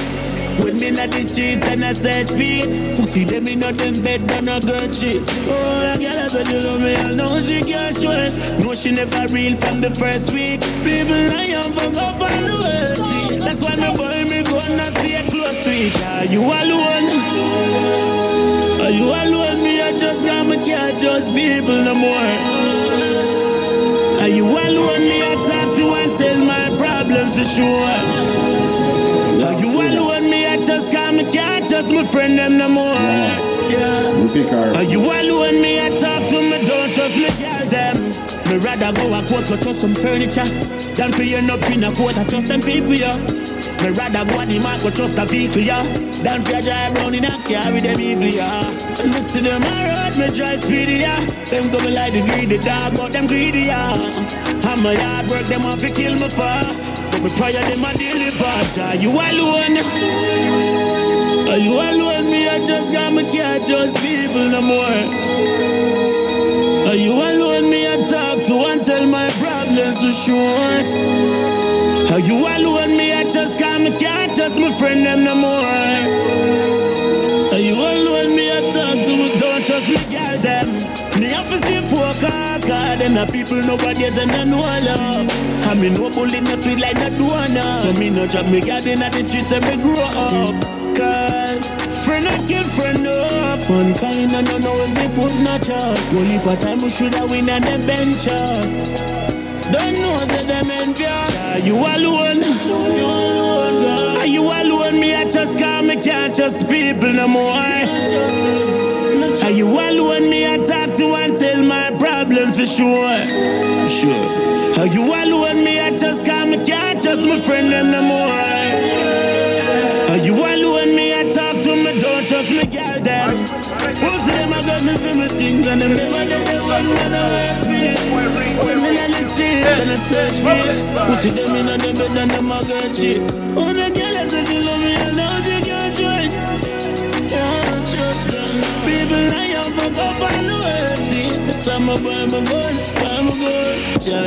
With me in the streets and I search feet. Pussy them in them bed and I girl shit. Oh, that girl has a love me, I know she can't show it. No, she never real from the first week. People I am fuck up on the world. That's why my boy me gonna stay close to it. Are you alone? Are you alone? Me, I just got me can't trust people no more. Are you alone? Me, I talk to and tell my problems for sure. Just can't, me can't trust my friend them no more. Are you alone? Me, I talk to me, don't trust me, girl them. Me rather go a quote, go trust some furniture than for you up in a quote, I trust them people, yeah. Me rather go on the mark, go trust a vehicle, yeah. Than for you drive round in a car with them evil, yeah. And this to them, I road, me drive speedy, yeah. Them go me like the greedy dog, but them greedy, yeah. And my hard work, them want to kill me for. Me prayer, them a deliver. Are you alone? Are you alone? Me, I just got me can't trust people no more. Are you alone? Me, I talk to and tell my problems for sure. Are you alone? Me, I just can't, me can't trust my friend them no more. Are you alone? Me, I talk to don't trust me, girl them. Me have to stay focused, cause them the people nobody than I know love. I mean, no bullet no sweet like that donor. So me no drop me garden at the streets and me grow up. Cause friend I kill friend off Fun kind and no know if they put no trust Only part time we shoulda win and them bench us Don't know say them envious Are you alone? You alone girl Are you alone? Me I just can't me can't trust people no more Are you alone? Me I talk to and tell my problems for sure For sure Are you alone? Me I just can't me can't trust my friend them no more are you alone? Me, I talk to me, don't trust me, girl, them. Who say them, I got me for me things, and them never did the one man I work with. Me on the streets, and I search for it. See them in on the bed, and them a girl shit. Who the girl that says she love me, I know she can't show it. Yeah, People, I am fuck up on the world, see. Some my I'm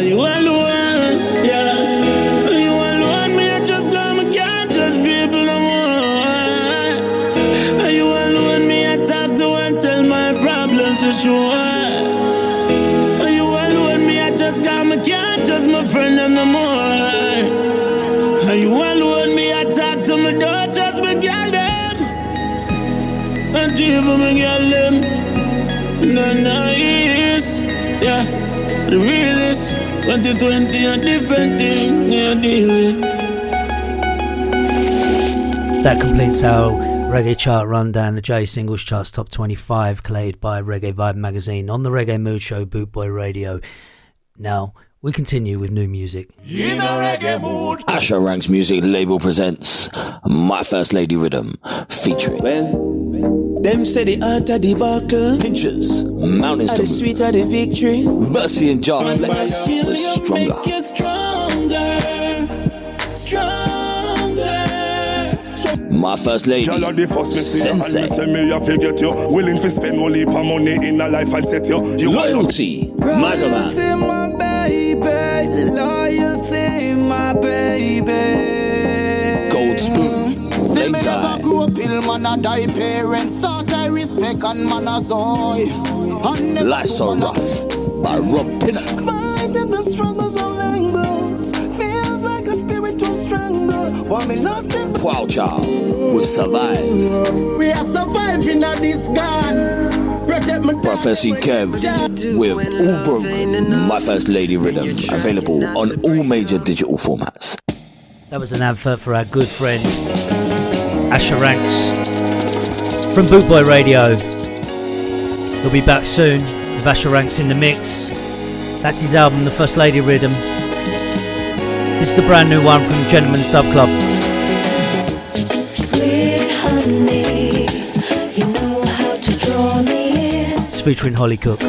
you alone, yeah. You alone, me, I just come, can't people no more. Are you alone, me, I talk to tell my problems for sure. Are you alone, me, I just can't just my friend them no more. And even my girl them. Nice. Yeah, the realest. 2020 a different thing. Yeah, deal with. That completes our reggae chart rundown. The J Singles Charts Top 25, collated by Reggae Vibe magazine on the Reggae Mood Show, Bootboy Radio. Now, we continue with new music. In a reggae mood. Asher Ranks Music Label presents My First Lady Rhythm featuring Them say the art of the buckle. Pinchers, Mountains Are to the sweet of the victory. Versi and Jar Flex was stronger. Make you stronger. Stronger. My First Lady Girl, are the first me see you and Sensei me say me a forget you. Willing to spend all heap of money in a life and set you. You Loyalty, Magaman, Loyalty, my baby. Loyalty, my baby. Never Lakeside, grew up ill, man a die parents Start I respect and man a soy. And never Life's So Rough. By Rob Pinnock. Fighting the struggles of angles Feels like a spiritual strangle. While me lost in Wow Child will survive. We are surviving at this God. Protect my Professor Kev with All Broke, My First Lady Rhythm, available on all major digital formats. That was an advert for our good friend Asher Ranks from Bootboy Radio. He'll be back soon with Asher Ranks in the mix. That's his album, The First Lady Rhythm. This is the brand new one from Gentleman's Dub Club. Sweet honey, you know how to draw me in. It's featuring Holly Cook.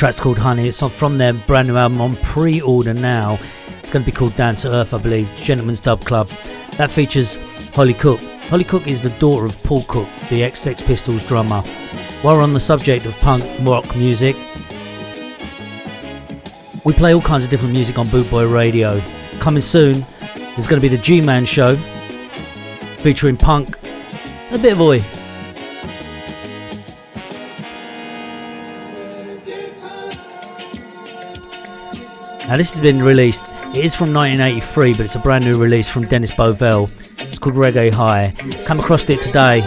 Track's called Honey. It's from their brand new album on pre-order now. It's going to be called Down to Earth, I believe. Gentleman's Dub Club. That features Holly Cook. Holly Cook is the daughter of Paul Cook, the ex-Sex Pistols drummer. While we're on the subject of punk rock music, we play all kinds of different music on Bootboy Radio. Coming soon, there's going to be the G-Man Show, featuring punk, a bit of oi. Now this has been released. It is from 1983, but it's a brand new release from Dennis Bovell. It's called Reggae High. Come across it today.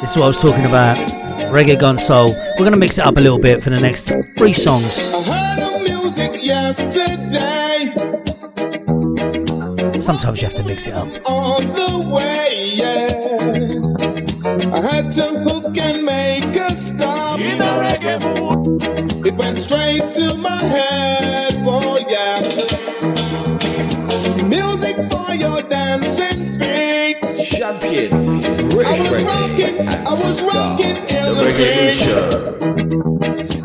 This is what I was talking about. Reggae Gun Soul. We're gonna mix it up a little bit for the next three songs. Sometimes you have to mix it up. It went straight to my head, oh yeah. Music for your dancing feet. Champion, I was rocking, I was rocking in the the Reggae.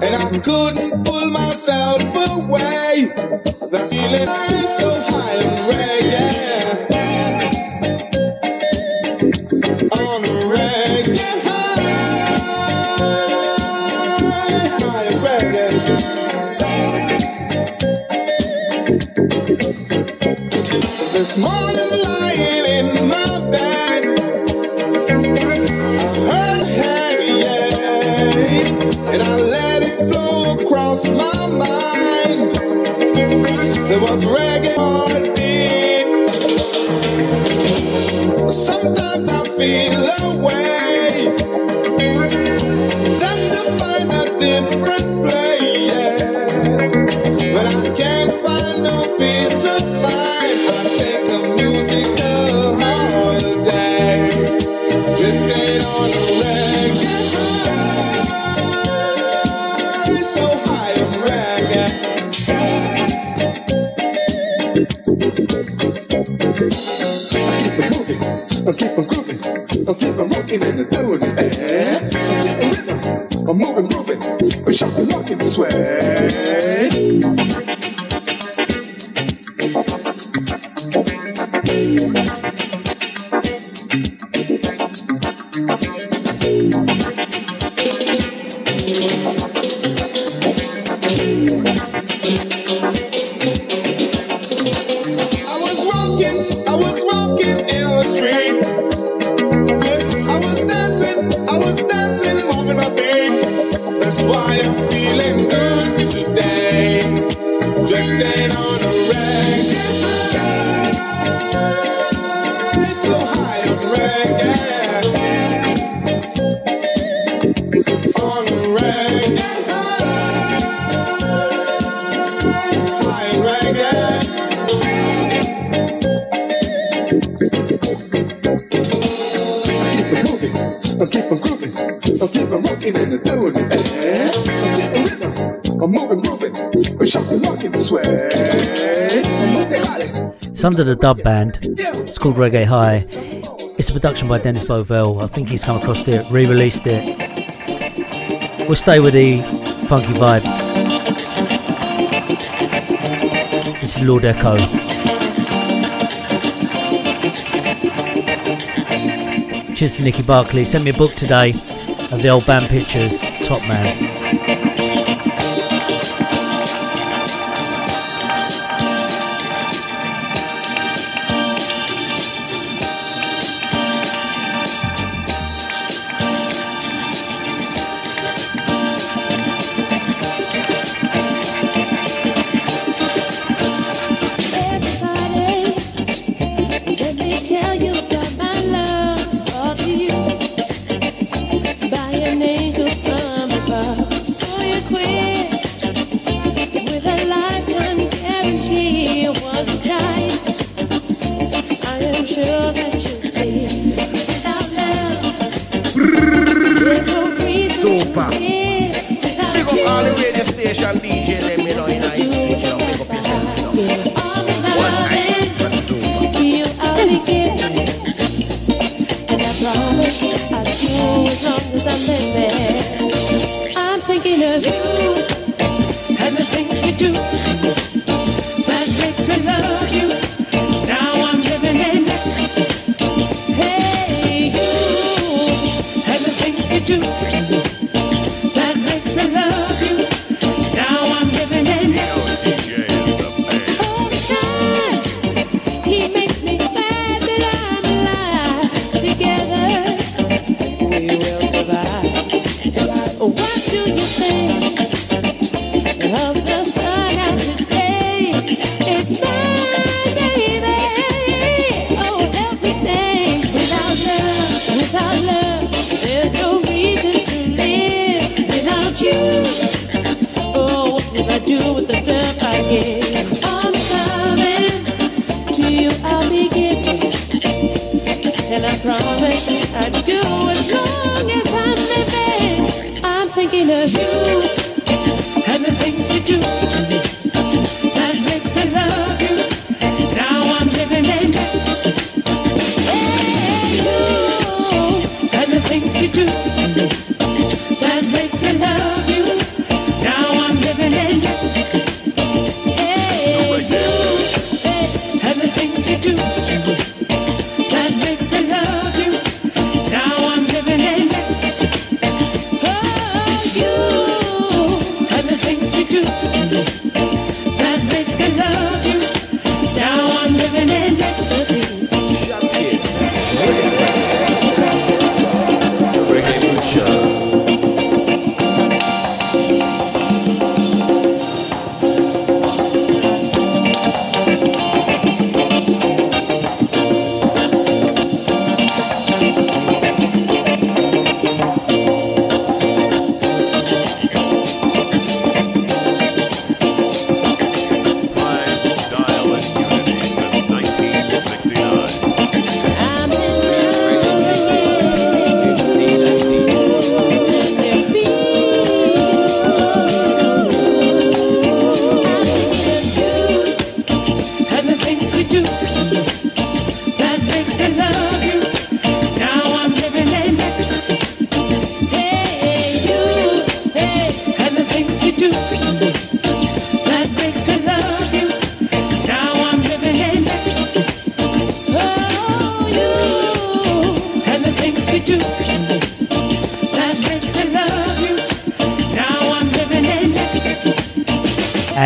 And I couldn't pull myself away. That feeling so high It's under the dub band. It's called Reggae High. It's a production by Dennis Bovell. I think he's come across it, re-released it. We'll stay with the funky vibe. This is Lord Echo. Cheers to Nicky Barkley. Sent me a book today of the old band pictures. Top man.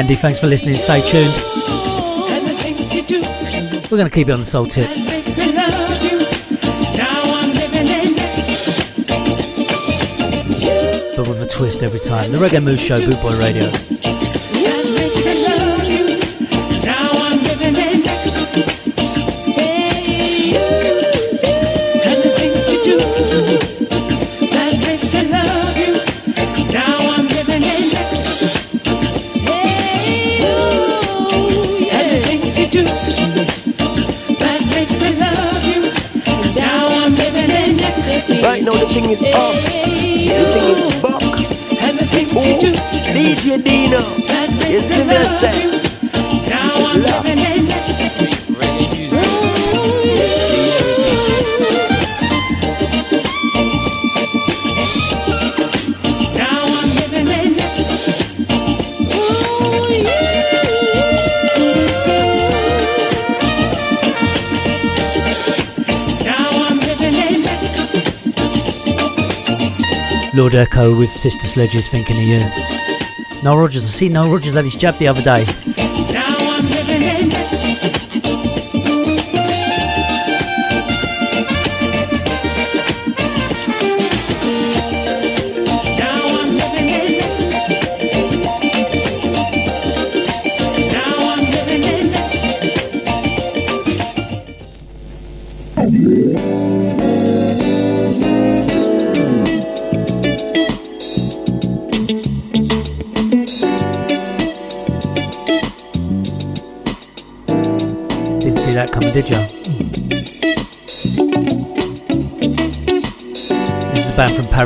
Andy, thanks for listening. Stay tuned. We're going to keep you on the soul tip. But with a twist every time. The Reggae Mood Show, Bootboy Radio. Lord Echo with Sister Sledges thinking of you. Noel Rogers, I see Noel Rogers had his jab the other day.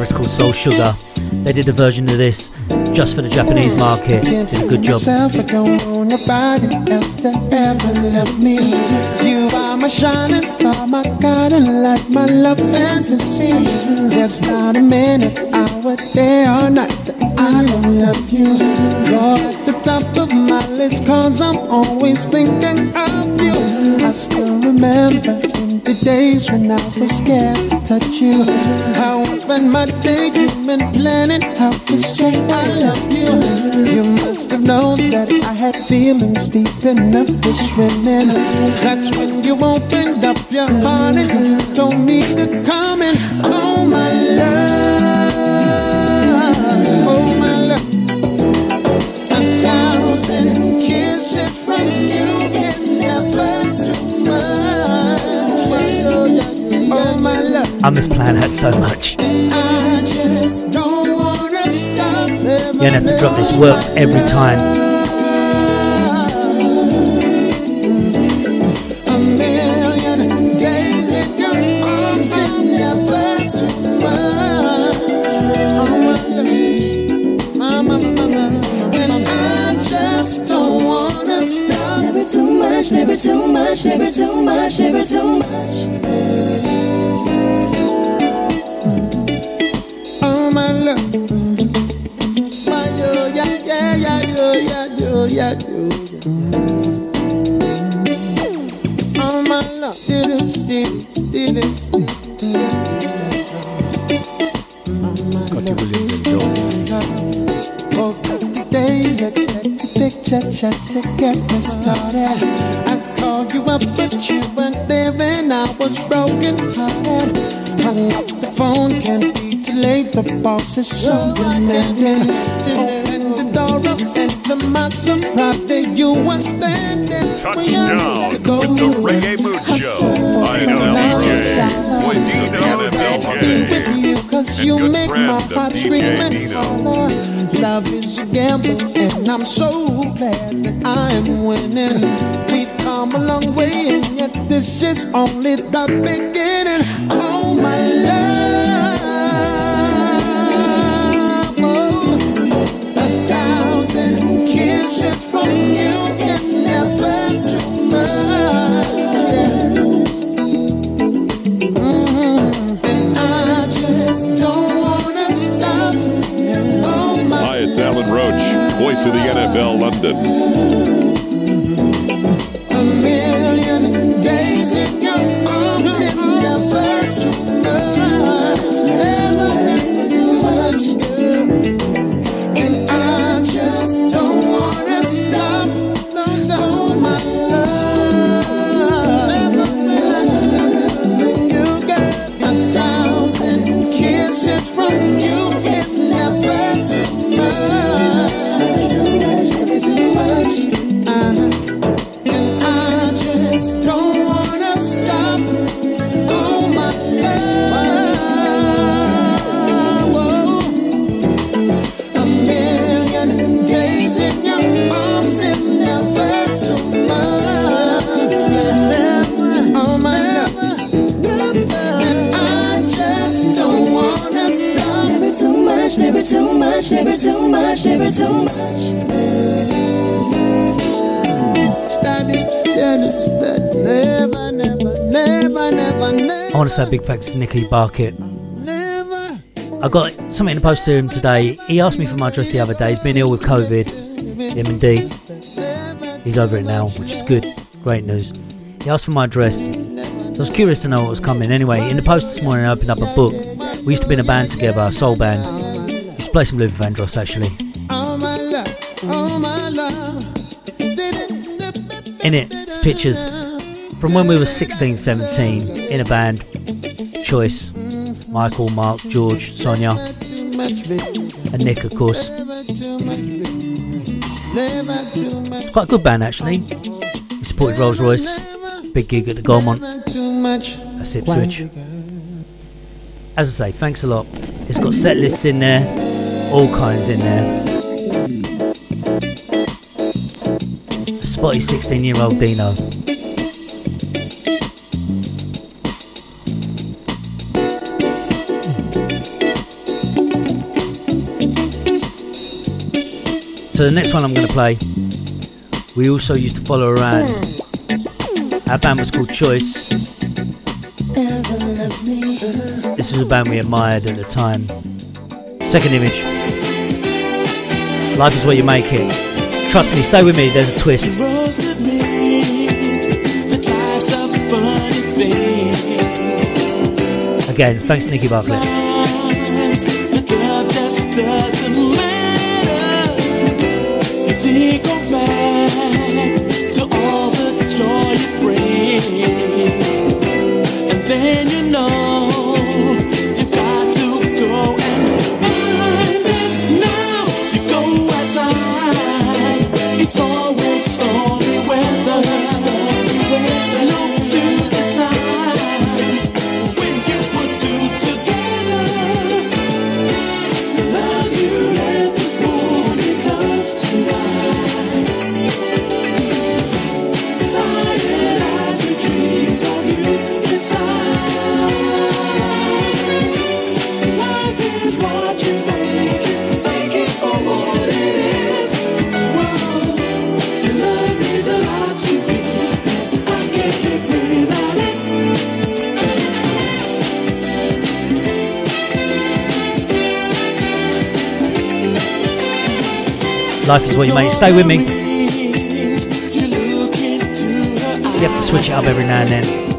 Paris called Soul Sugar. They did a version of this just for the Japanese market. Did a good job. I don't want nobody else to ever love me. You are my shining star, my light, my love fantasy. There's not a minute, hour, day or night that I don't love you. You're at the top of my list, cause I'm always thinking of you. I still remember days when I was scared to touch you. I spent my day dreaming, planning how to say I love you. You must have known that I had feelings deep enough to swim in. That's when you opened up your heart and told me to come and Oh my love, my love. I miss so much. You don't have to drop this. Works every time. Never too much. Never too much, never too much, just to get me started. Boss is so demanding. Opened the door up, and to my surprise, there you were standing. Touchdown with the Reggae Mood Show. Dino DJ. Voice of the Be with you, cause you make my heart scream and holler. Love is a gamble, and I'm so glad that I am winning. We've come a long way, and yet this is only the beginning. A big thanks to Nicky Barkett. I got something to post to him today. He asked me for my address the other day. He's been ill with COVID. Him and D. He's over it now, which is good. Great news. He asked for my address. So I was curious to know what was coming. Anyway, in the post this morning, I opened up a book. We used to be in a band together, a soul band. We Used to play some Luther Vandross actually. In it, it's pictures from when we were 16, 17 in a band. Choice, Michael, Mark, George, Sonia, and Nick, of course. It's quite a good band actually. We supported Rose Royce, big gig at the Gaumont. That's Ipswich. As I say, thanks a lot. It's got set lists in there, all kinds in there. Spotty 16 year old Dino. So the next one I'm going to play, we also used to follow around. Our band was called Choice. This was a band we admired at the time. Second image. Life is what you make it. Trust me, stay with me, there's a twist. Again, thanks Nicky Bartlett. Life is what you make. Stay with me. You have to switch it up every now and then.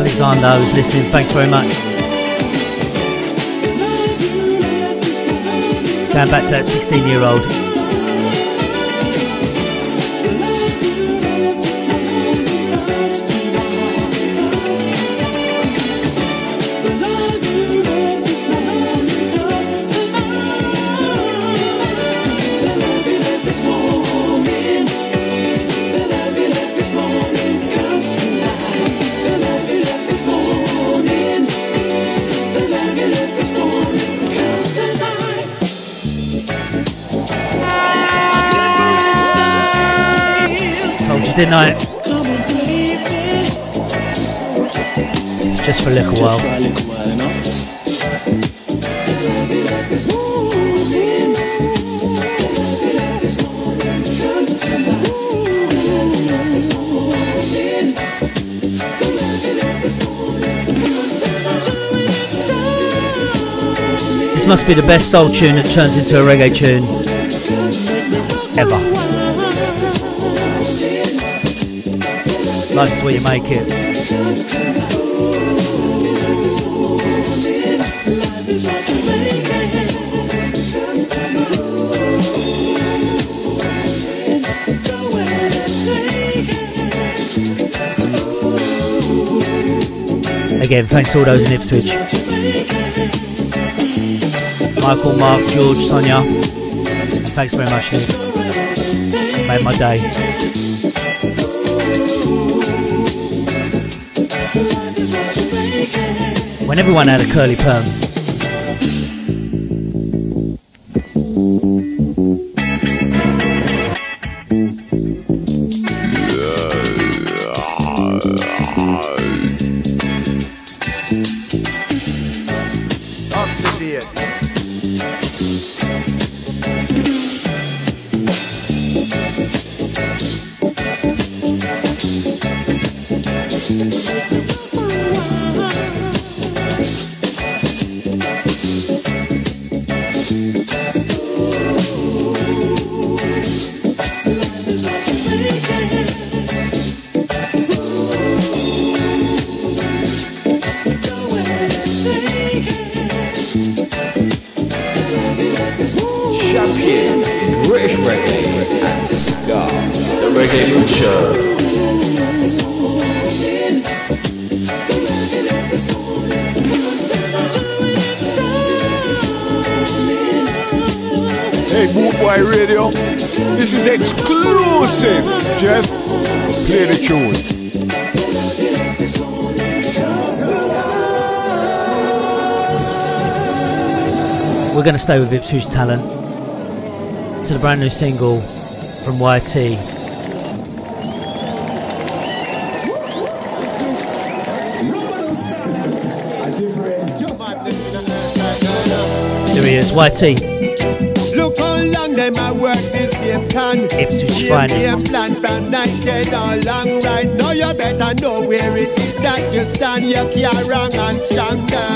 Alexander, who's listening. Thanks very much. Going back to that 16 year old. Told you. Just for a little while. This must be the best soul tune that turns into a reggae tune ever. Life's where you make it. Again, thanks to all those in Ipswich. Michael, Mark, George, Sonia. Thanks very much, Made my day. When everyone had a curly perm. Stay with Ipswich Talent to the brand new single from YT. Here he is, YT. Look how long them a work the same can. Ipswich finest. Plan from night till all long right. Now you better know where it is that you stand. You care wrong and stronger.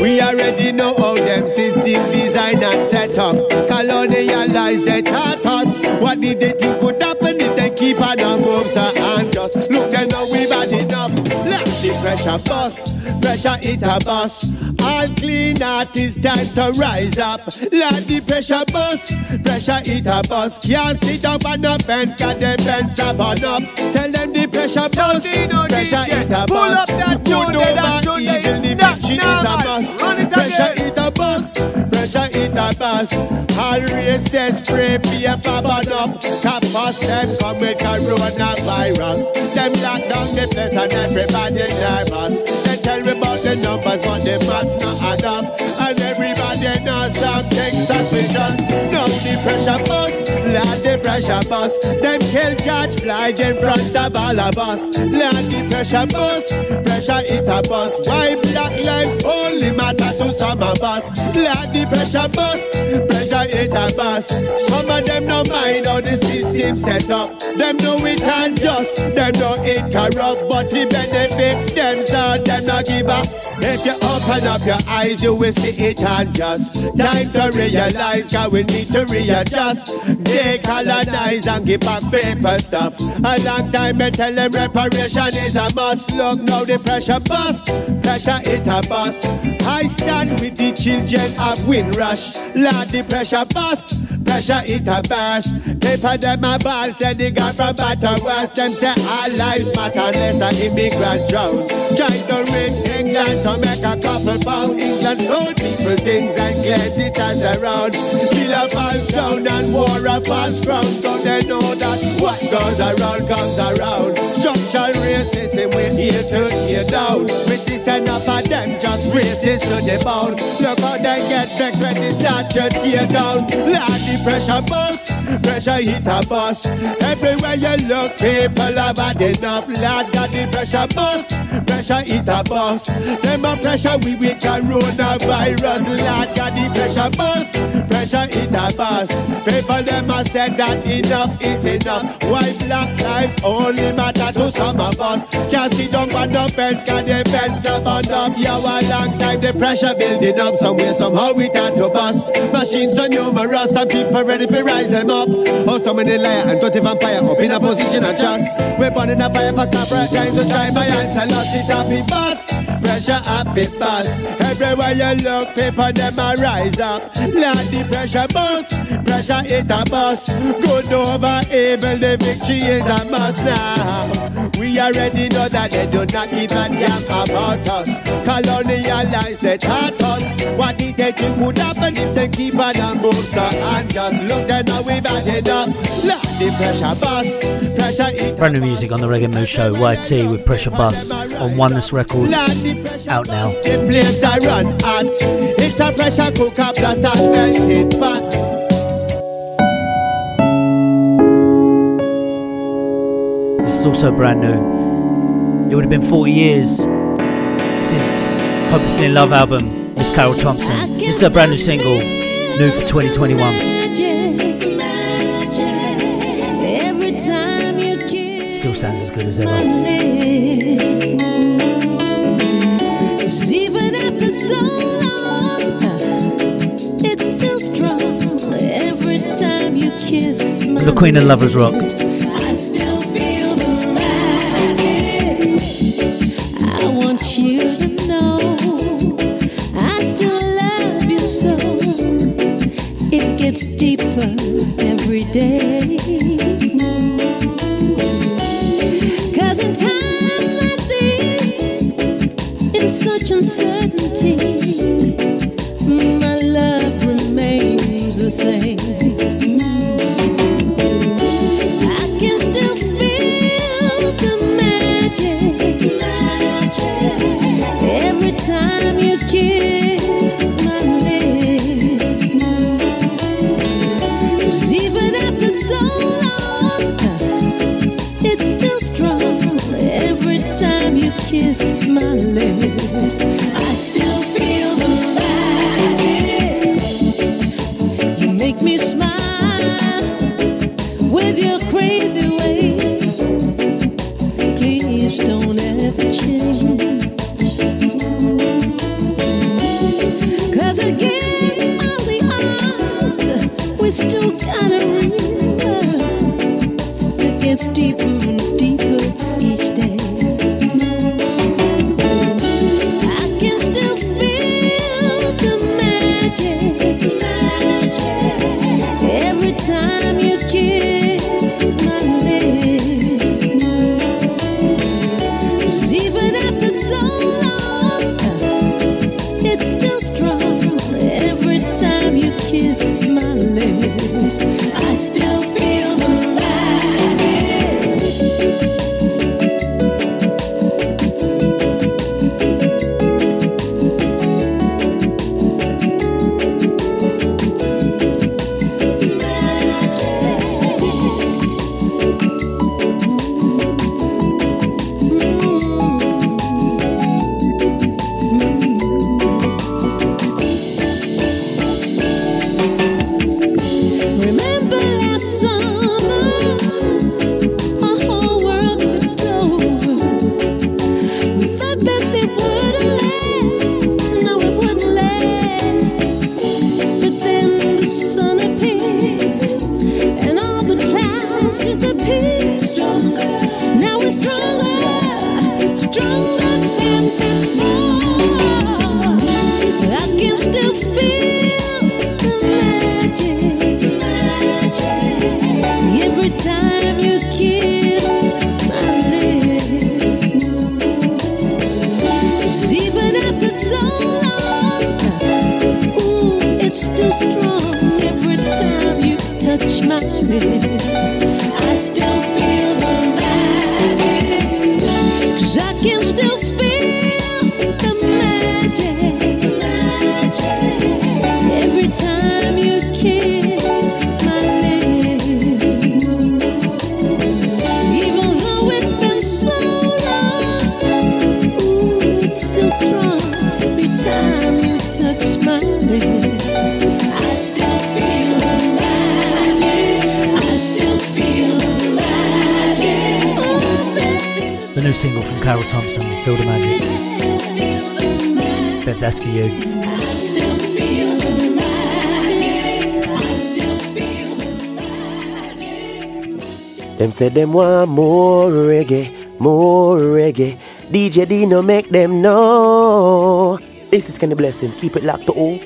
We already know how them system design and set up. Colonialize they taught us. What did they think could happen if they keep on the moves and just look they know we bad enough. Let the pressure bust, pressure it a bust. All clean artists time to rise up. Let the pressure bust, pressure it a bust. Can't sit up on the fence, got the fence up on up. Tell them the pressure bust, pressure it a bust. Good over evil, the victory is a must. Pressure it a bust, pressure it a bust. All races free paper burn up. Cap bust them come with coronavirus. Them lock down the place and everybody nervous. They tell me about the numbers, but the maths not add up. And everybody knows something suspicious. The pressure bust, Lord the pressure bust. Them kill George Floyd in front of all of us. Lord the pressure bust, pressure it a bust. Why black lives only matter to some of us? Lord the pressure bust, pressure it a bust. Some of them no mind how the system set up. Them know it unjust, them know it corrupt, but the benefit them, so them not give up. If you open up your eyes, you will see it unjust. Time to realize how we need to readjust. Decolonize and give back paper stuff. A long time I tell them reparation is a must. Look now the pressure bust, pressure it a bust. I stand with the children of Windrush. Lord the pressure bust, pressure it a burst. Paper them a ball, say the God from better worse. Them say our lives matter less an immigrant drown. Trying to reach England to make a couple pound. England stole people things and get it as around. Kill a false crown and war a false crown. So they know that what goes around comes around. Structural racism, we're here to tear down. We see enough of them just racist to the bone. Look how they get vexed when they start to tear down. Lord, the pressure bust, pressure hit a bus. Everywhere you look, people have had enough. Lord, got the pressure bust, pressure hit a bus. Them a pressure we with coronavirus. Lord, got the pressure bust, pressure hit a bus. People them a said that enough is enough. Why black lives only matter to some of us? Can't see down on the fence, the fence up on up. Yeah, a long time the pressure building up somewhere, somehow we got to bust. Machines so numerous and people ready to rise them up. Oh, so many liar and dirty vampire up in a position of trust. We're burning a fire for corporate trying to try my answer, lost it up in bust. Pressure up it bust. Everywhere you look, people them a rise up. Lord, the pressure bust, pressure it a bust. Good over evil, the victory is a must now. We already know that they do not give a damn about us. Colonialize they taught us what did they think would happen if they keep on and move so and just look then now we've had enough. Lord, the pressure bus, pressure. Brand new music on the Reggae Mood Show. YT with Pressure Bust on Oneness Records. Out now. The place I run at, it's a pressure cooker plus a melting pot. Is also brand new. It would have been 40 years since Hopelessly in Love album, Miss Carroll Thompson. This is a brand new single, new for 2021. Every time Still sounds as good as ever. my lips, even after so long, it's still strong. Every time you kiss The Queen of Lovers Rock. Them want more reggae, more reggae. DJ Dino make them know. This is Kenny Blessing. Keep it locked to all.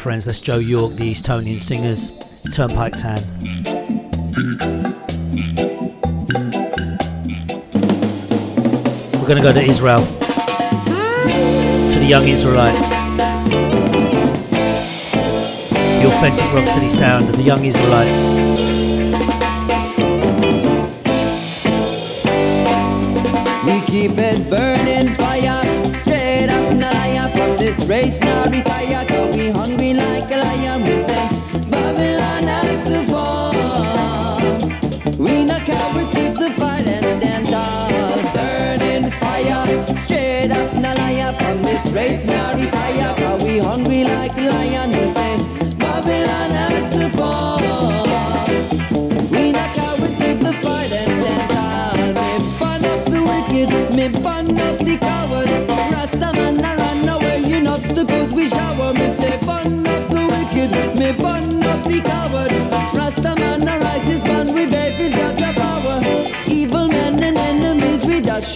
Friends. That's Joe York, the Estonian singers. Turnpike Tan. We're going to go to Israel. To the young Israelites. The authentic rocksteady sound of the young Israelites. This race now retire. Cause we hungry like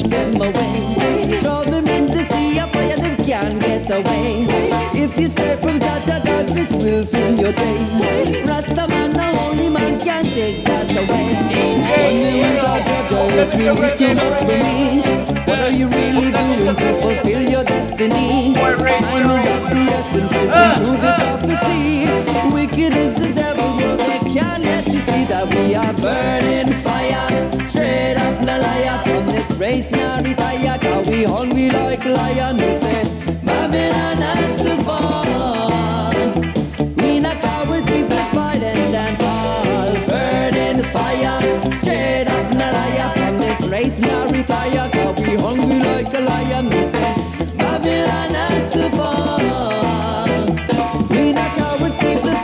them away. Throw them in the sea of fire, them can't get away. If you stray from Jah darkness will fill your day. Rasta man, a holy man can't take that away. Only without Jah, Jah is really too much for me. What are you really doing to fulfill your destiny? Time is of the essence, listen to the prophecy. Wicked is the devil, so they can't let you see that we are burning fire. Straight up la liar from race now retire. Cause we hungry like lion, we say Babylon has to fall. We not coward, keep the fight and tall. Burning fire, straight up na liar from this race now retire. We hungry like a lion, we say Babylon has to fall. We not the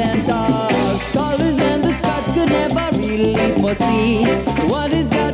and tall. Scholars and the scribes could never really foresee what is got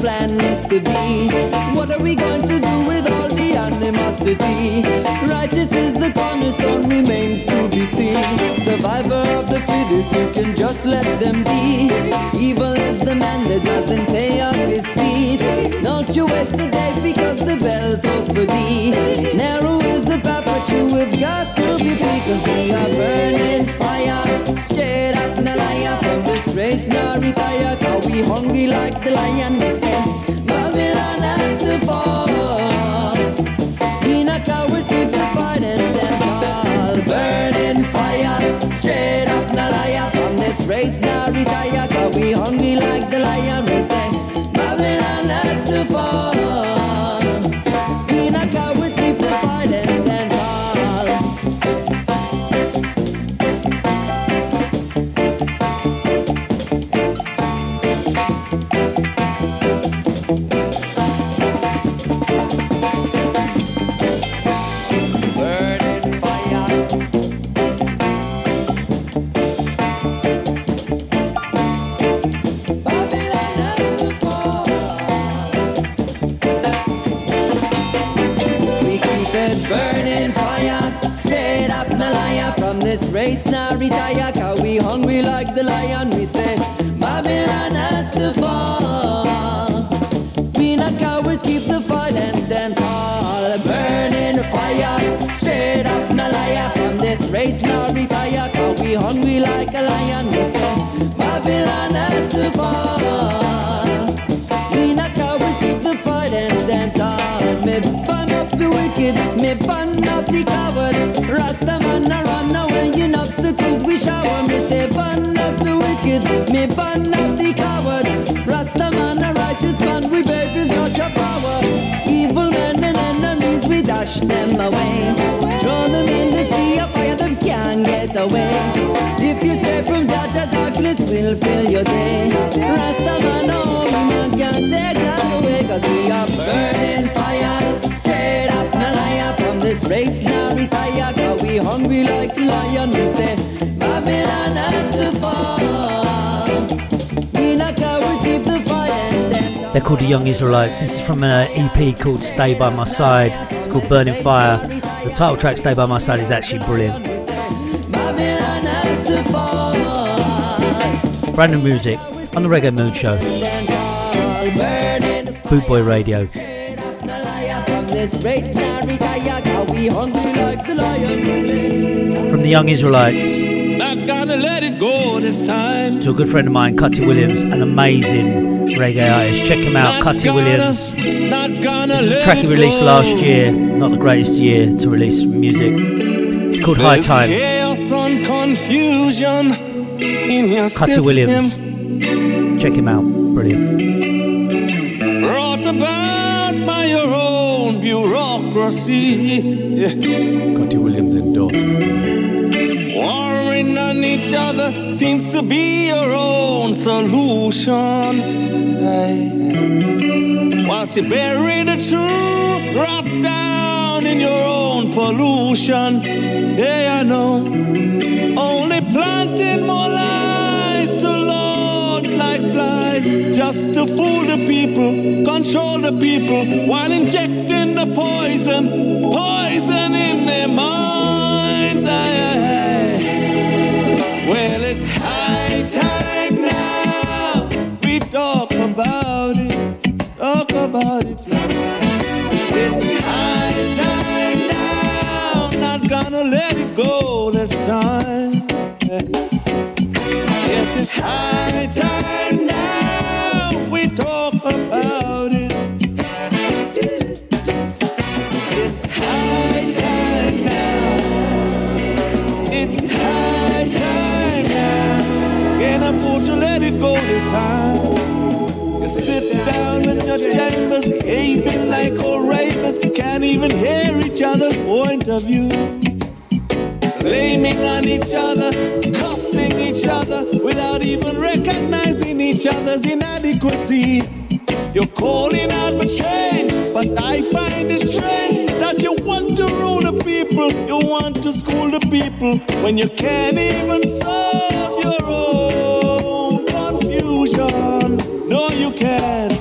plan is to be. What are we going to do with all animosity? Righteous is the cornerstone, remains to be seen. Survivor of the fittest, you can just let them be. Evil is the man that doesn't pay up his fees. Don't you waste a day because the bell tolls for thee. Narrow is the path, but you have got to be free. Cause we are burning fire. Straight up Nalaya from this race, now retire. Cause we hungry like the lion, we say. Babylon has to fall. Will fill your day. Rasta man, can't take that away, cause we are burning fire. Straight up, no liar from this race, now retire, cause we hungry like lion. We say, Babylon has to fall. They're called the Young Israelites. This is from an uh, EP called Stay By My Side. It's called Burning Fire. The title track Stay By My Side is actually brilliant. Brand new music on the Reggae Mood Show. Bootboy Radio. From this race, now retire, cause we hungry like the lion. We say, From the Young Israelites Not gonna let it go this time. to a good friend of mine, Cutty Williams, an amazing reggae artist. Check him out, Cutty Williams. This is a track he released last year. Not the greatest year to release music. It's called High Time. Chaos and confusion in your Cutty system. Williams. Check him out. Brilliant. Brought about by your own bureaucracy. Yeah. Williams endorses Warring on each other seems to be your own solution. Hey, hey. Whilst you bury the truth, drop down in your own pollution. Yeah, I know. Only planting more just to fool the people, control the people, while injecting the poison, poison in their minds. Aye, aye, aye. Well, time. You sit down in your chambers, behaving like old ravers. Can't even hear each other's point of view. Blaming on each other, cussing each other without even recognizing each other's inadequacy. You're calling out for change, but I find it strange that you want to rule the people, you want to school the people when you can't even solve your own No,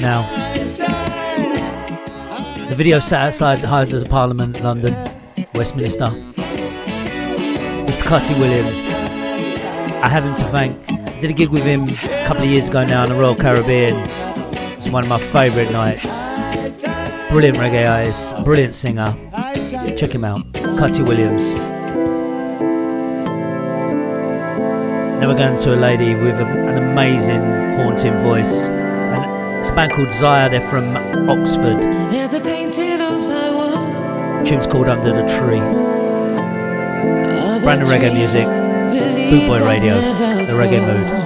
Now. The video set outside the Houses of Parliament, London, Westminster. Mr. Cutty Williams. I have him to thank. I did a gig with him a couple of years ago now in the Royal Caribbean. It's one of my favourite nights. Brilliant reggae artist, brilliant singer. Check him out. Cutty Williams. Now we're going to a lady with a, an amazing, haunting voice. And it's a band called Zaya, they're from Oxford. There's a painting on my wall. tune's called Under the Tree. Brand new reggae music. Bootboy Radio. The reggae mood.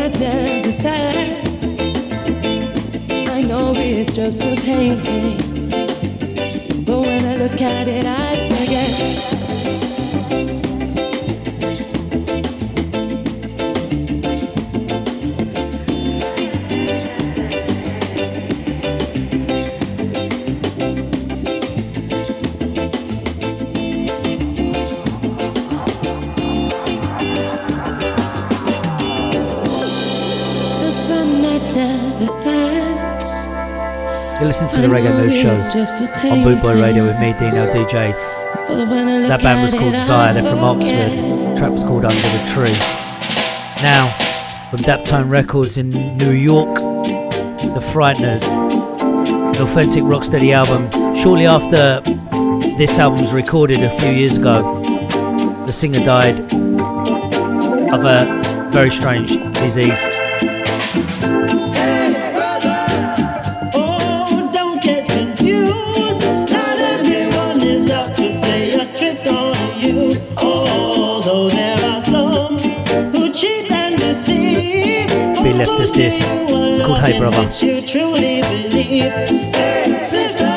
Sun that. I know it's just a painting. But when I look at it, I forget. You're to the Reggae Mood Show on Bootboy Radio with me, Dino DJ. That band was called Zaya, they're from Oxford. The track was called Under the Tree. Now, from Daptone Records in New York, The Frighteners, an authentic rocksteady album. Shortly after this album was recorded a few years ago, the singer died of a very strange disease. Brother. You truly believe. Hey, sister.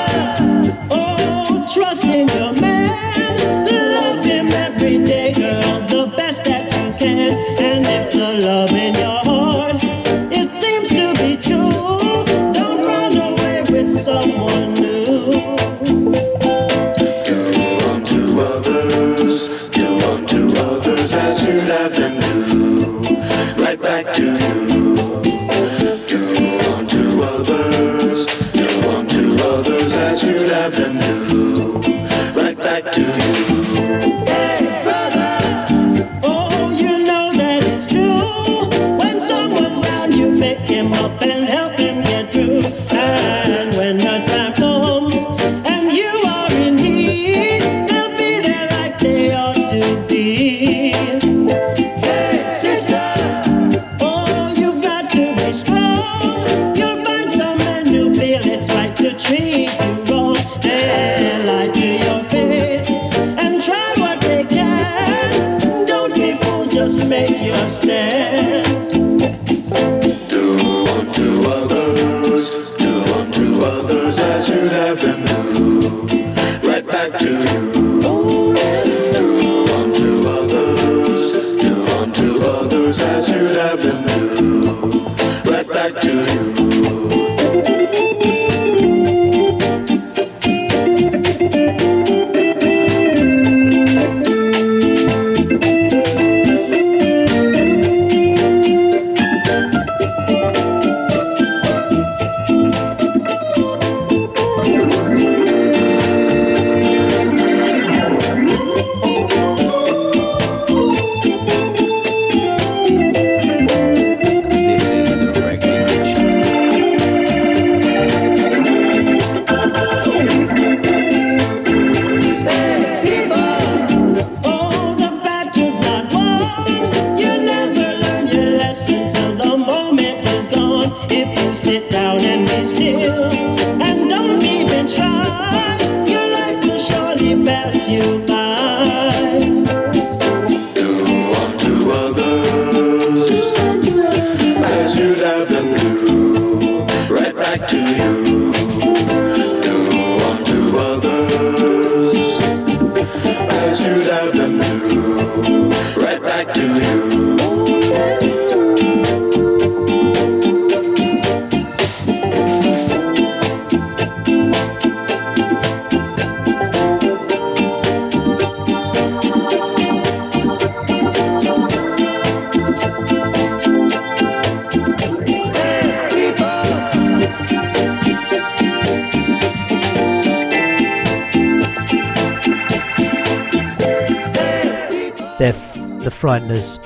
Frighteners.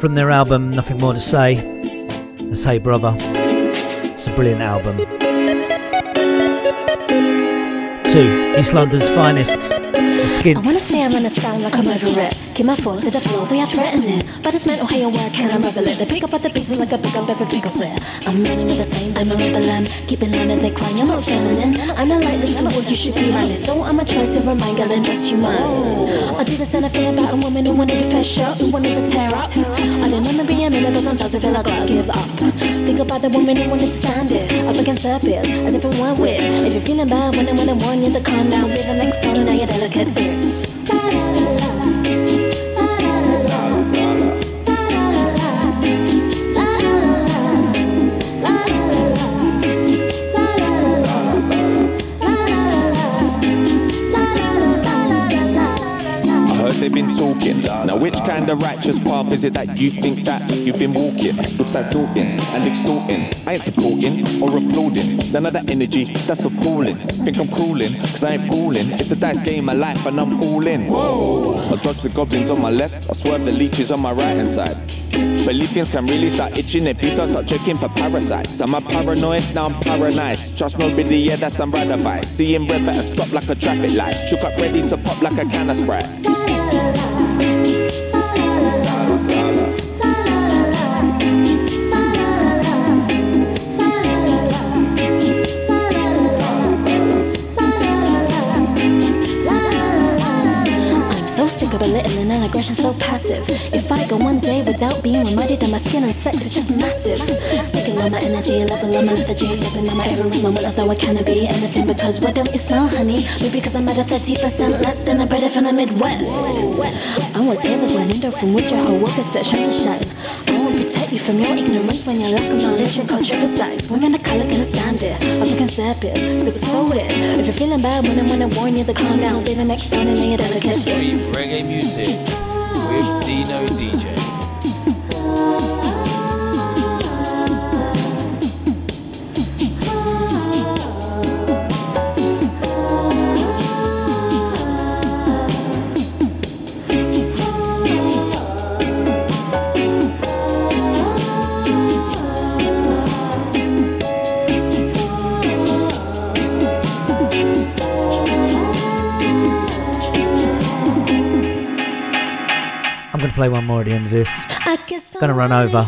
From their album Nothing More to Say, Say Brother. It's a brilliant album. Two, East London's finest, the. I wanna say I run a style like I'm over it. Keep my foot to the floor, we are threatening. But it's mental oh, how oh, your word can unravel it. They pick up at the pieces like a big old pepper pickle set. I'm running with the same time, I'm rebelling. Keeping line and they cry, you're not feminine. I'm not like the two of you should be running. So I'ma try to remind girl and just you mind. I did a stand thing about a woman who wanted to fess shut, who wanted to tear up. I didn't remember being in it, but sometimes I feel like I gotta give up. Think about the woman who wanted to stand it. Up against her peers, as if it weren't weird. If you're feeling bad when I'm when I'm you're the calm down. Be the next song, now your delicate ears. Righteous path is it that you think that you've been walking? Looks like stalking and extorting. I ain't supporting or applauding. None of that energy, that's appalling. Think I'm cooling, cause I ain't balling. It's the dice game of life and I'm all in. Whoa! I dodge the goblins on my left, I swerve the leeches on my right hand side. Believe can really start itching if you don't start checking for parasites. I'm a paranoid? Now I'm paranoid. Trust nobody, yeah, that's some ride advice. Seeing red better stop like a traffic light. Shook up ready to pop like a can of Sprite. Aggression so passive. If I go one day without being reminded that my skin and sex is just massive. Taking all my energy, level of my lethargy, stepping on my every moment, although I cannot be anything because what don't you smell, honey? Maybe because I'm at a 30% less than a brother from the Midwest. I was here was learning from which your whole work is set shine to shine. Protect you from your ignorance when you lack of knowledge and culture resides. Women of color can stand it. Up against their peers, so it's so weird. If you're feeling bad when I'm when I warn you, the calm down. Be the next sound and then you're delicate. Sweet reggae music with Dino DJ. Play one more at the end of this. Gonna run over.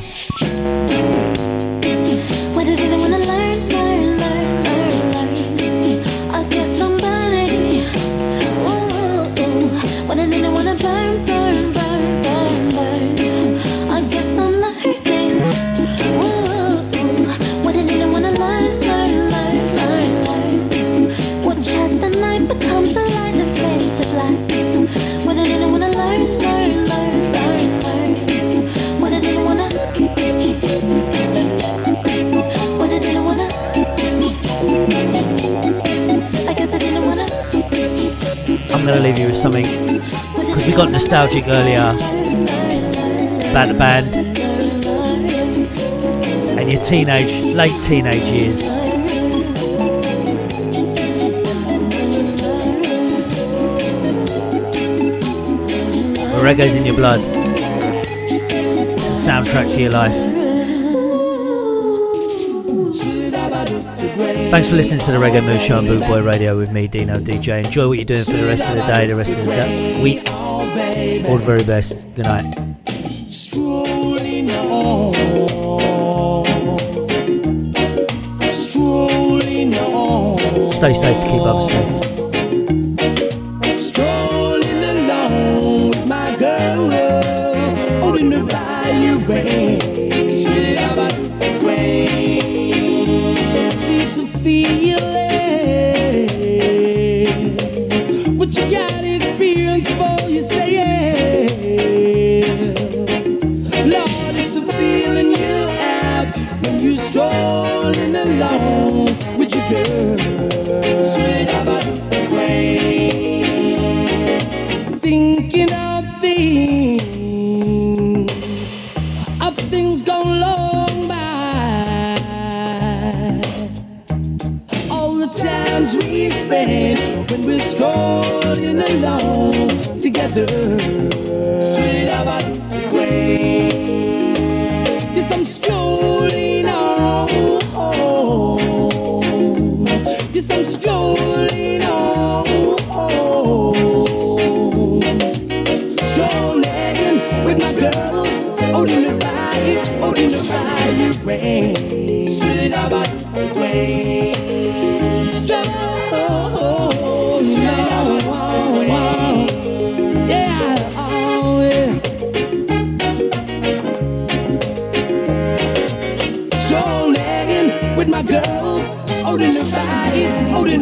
Going to leave you with something because we got nostalgic earlier about the band and your teenage, late teenage years. Reggae's in your blood. It's a soundtrack to your life. Thanks for listening to the Reggae Mood Show on Boot Boy Radio with me, Dino DJ. Enjoy what you're doing for the rest of the day, the rest of the day, week. All the very best. Good night. Stay safe to keep others safe. Girl, out in the bayou, out in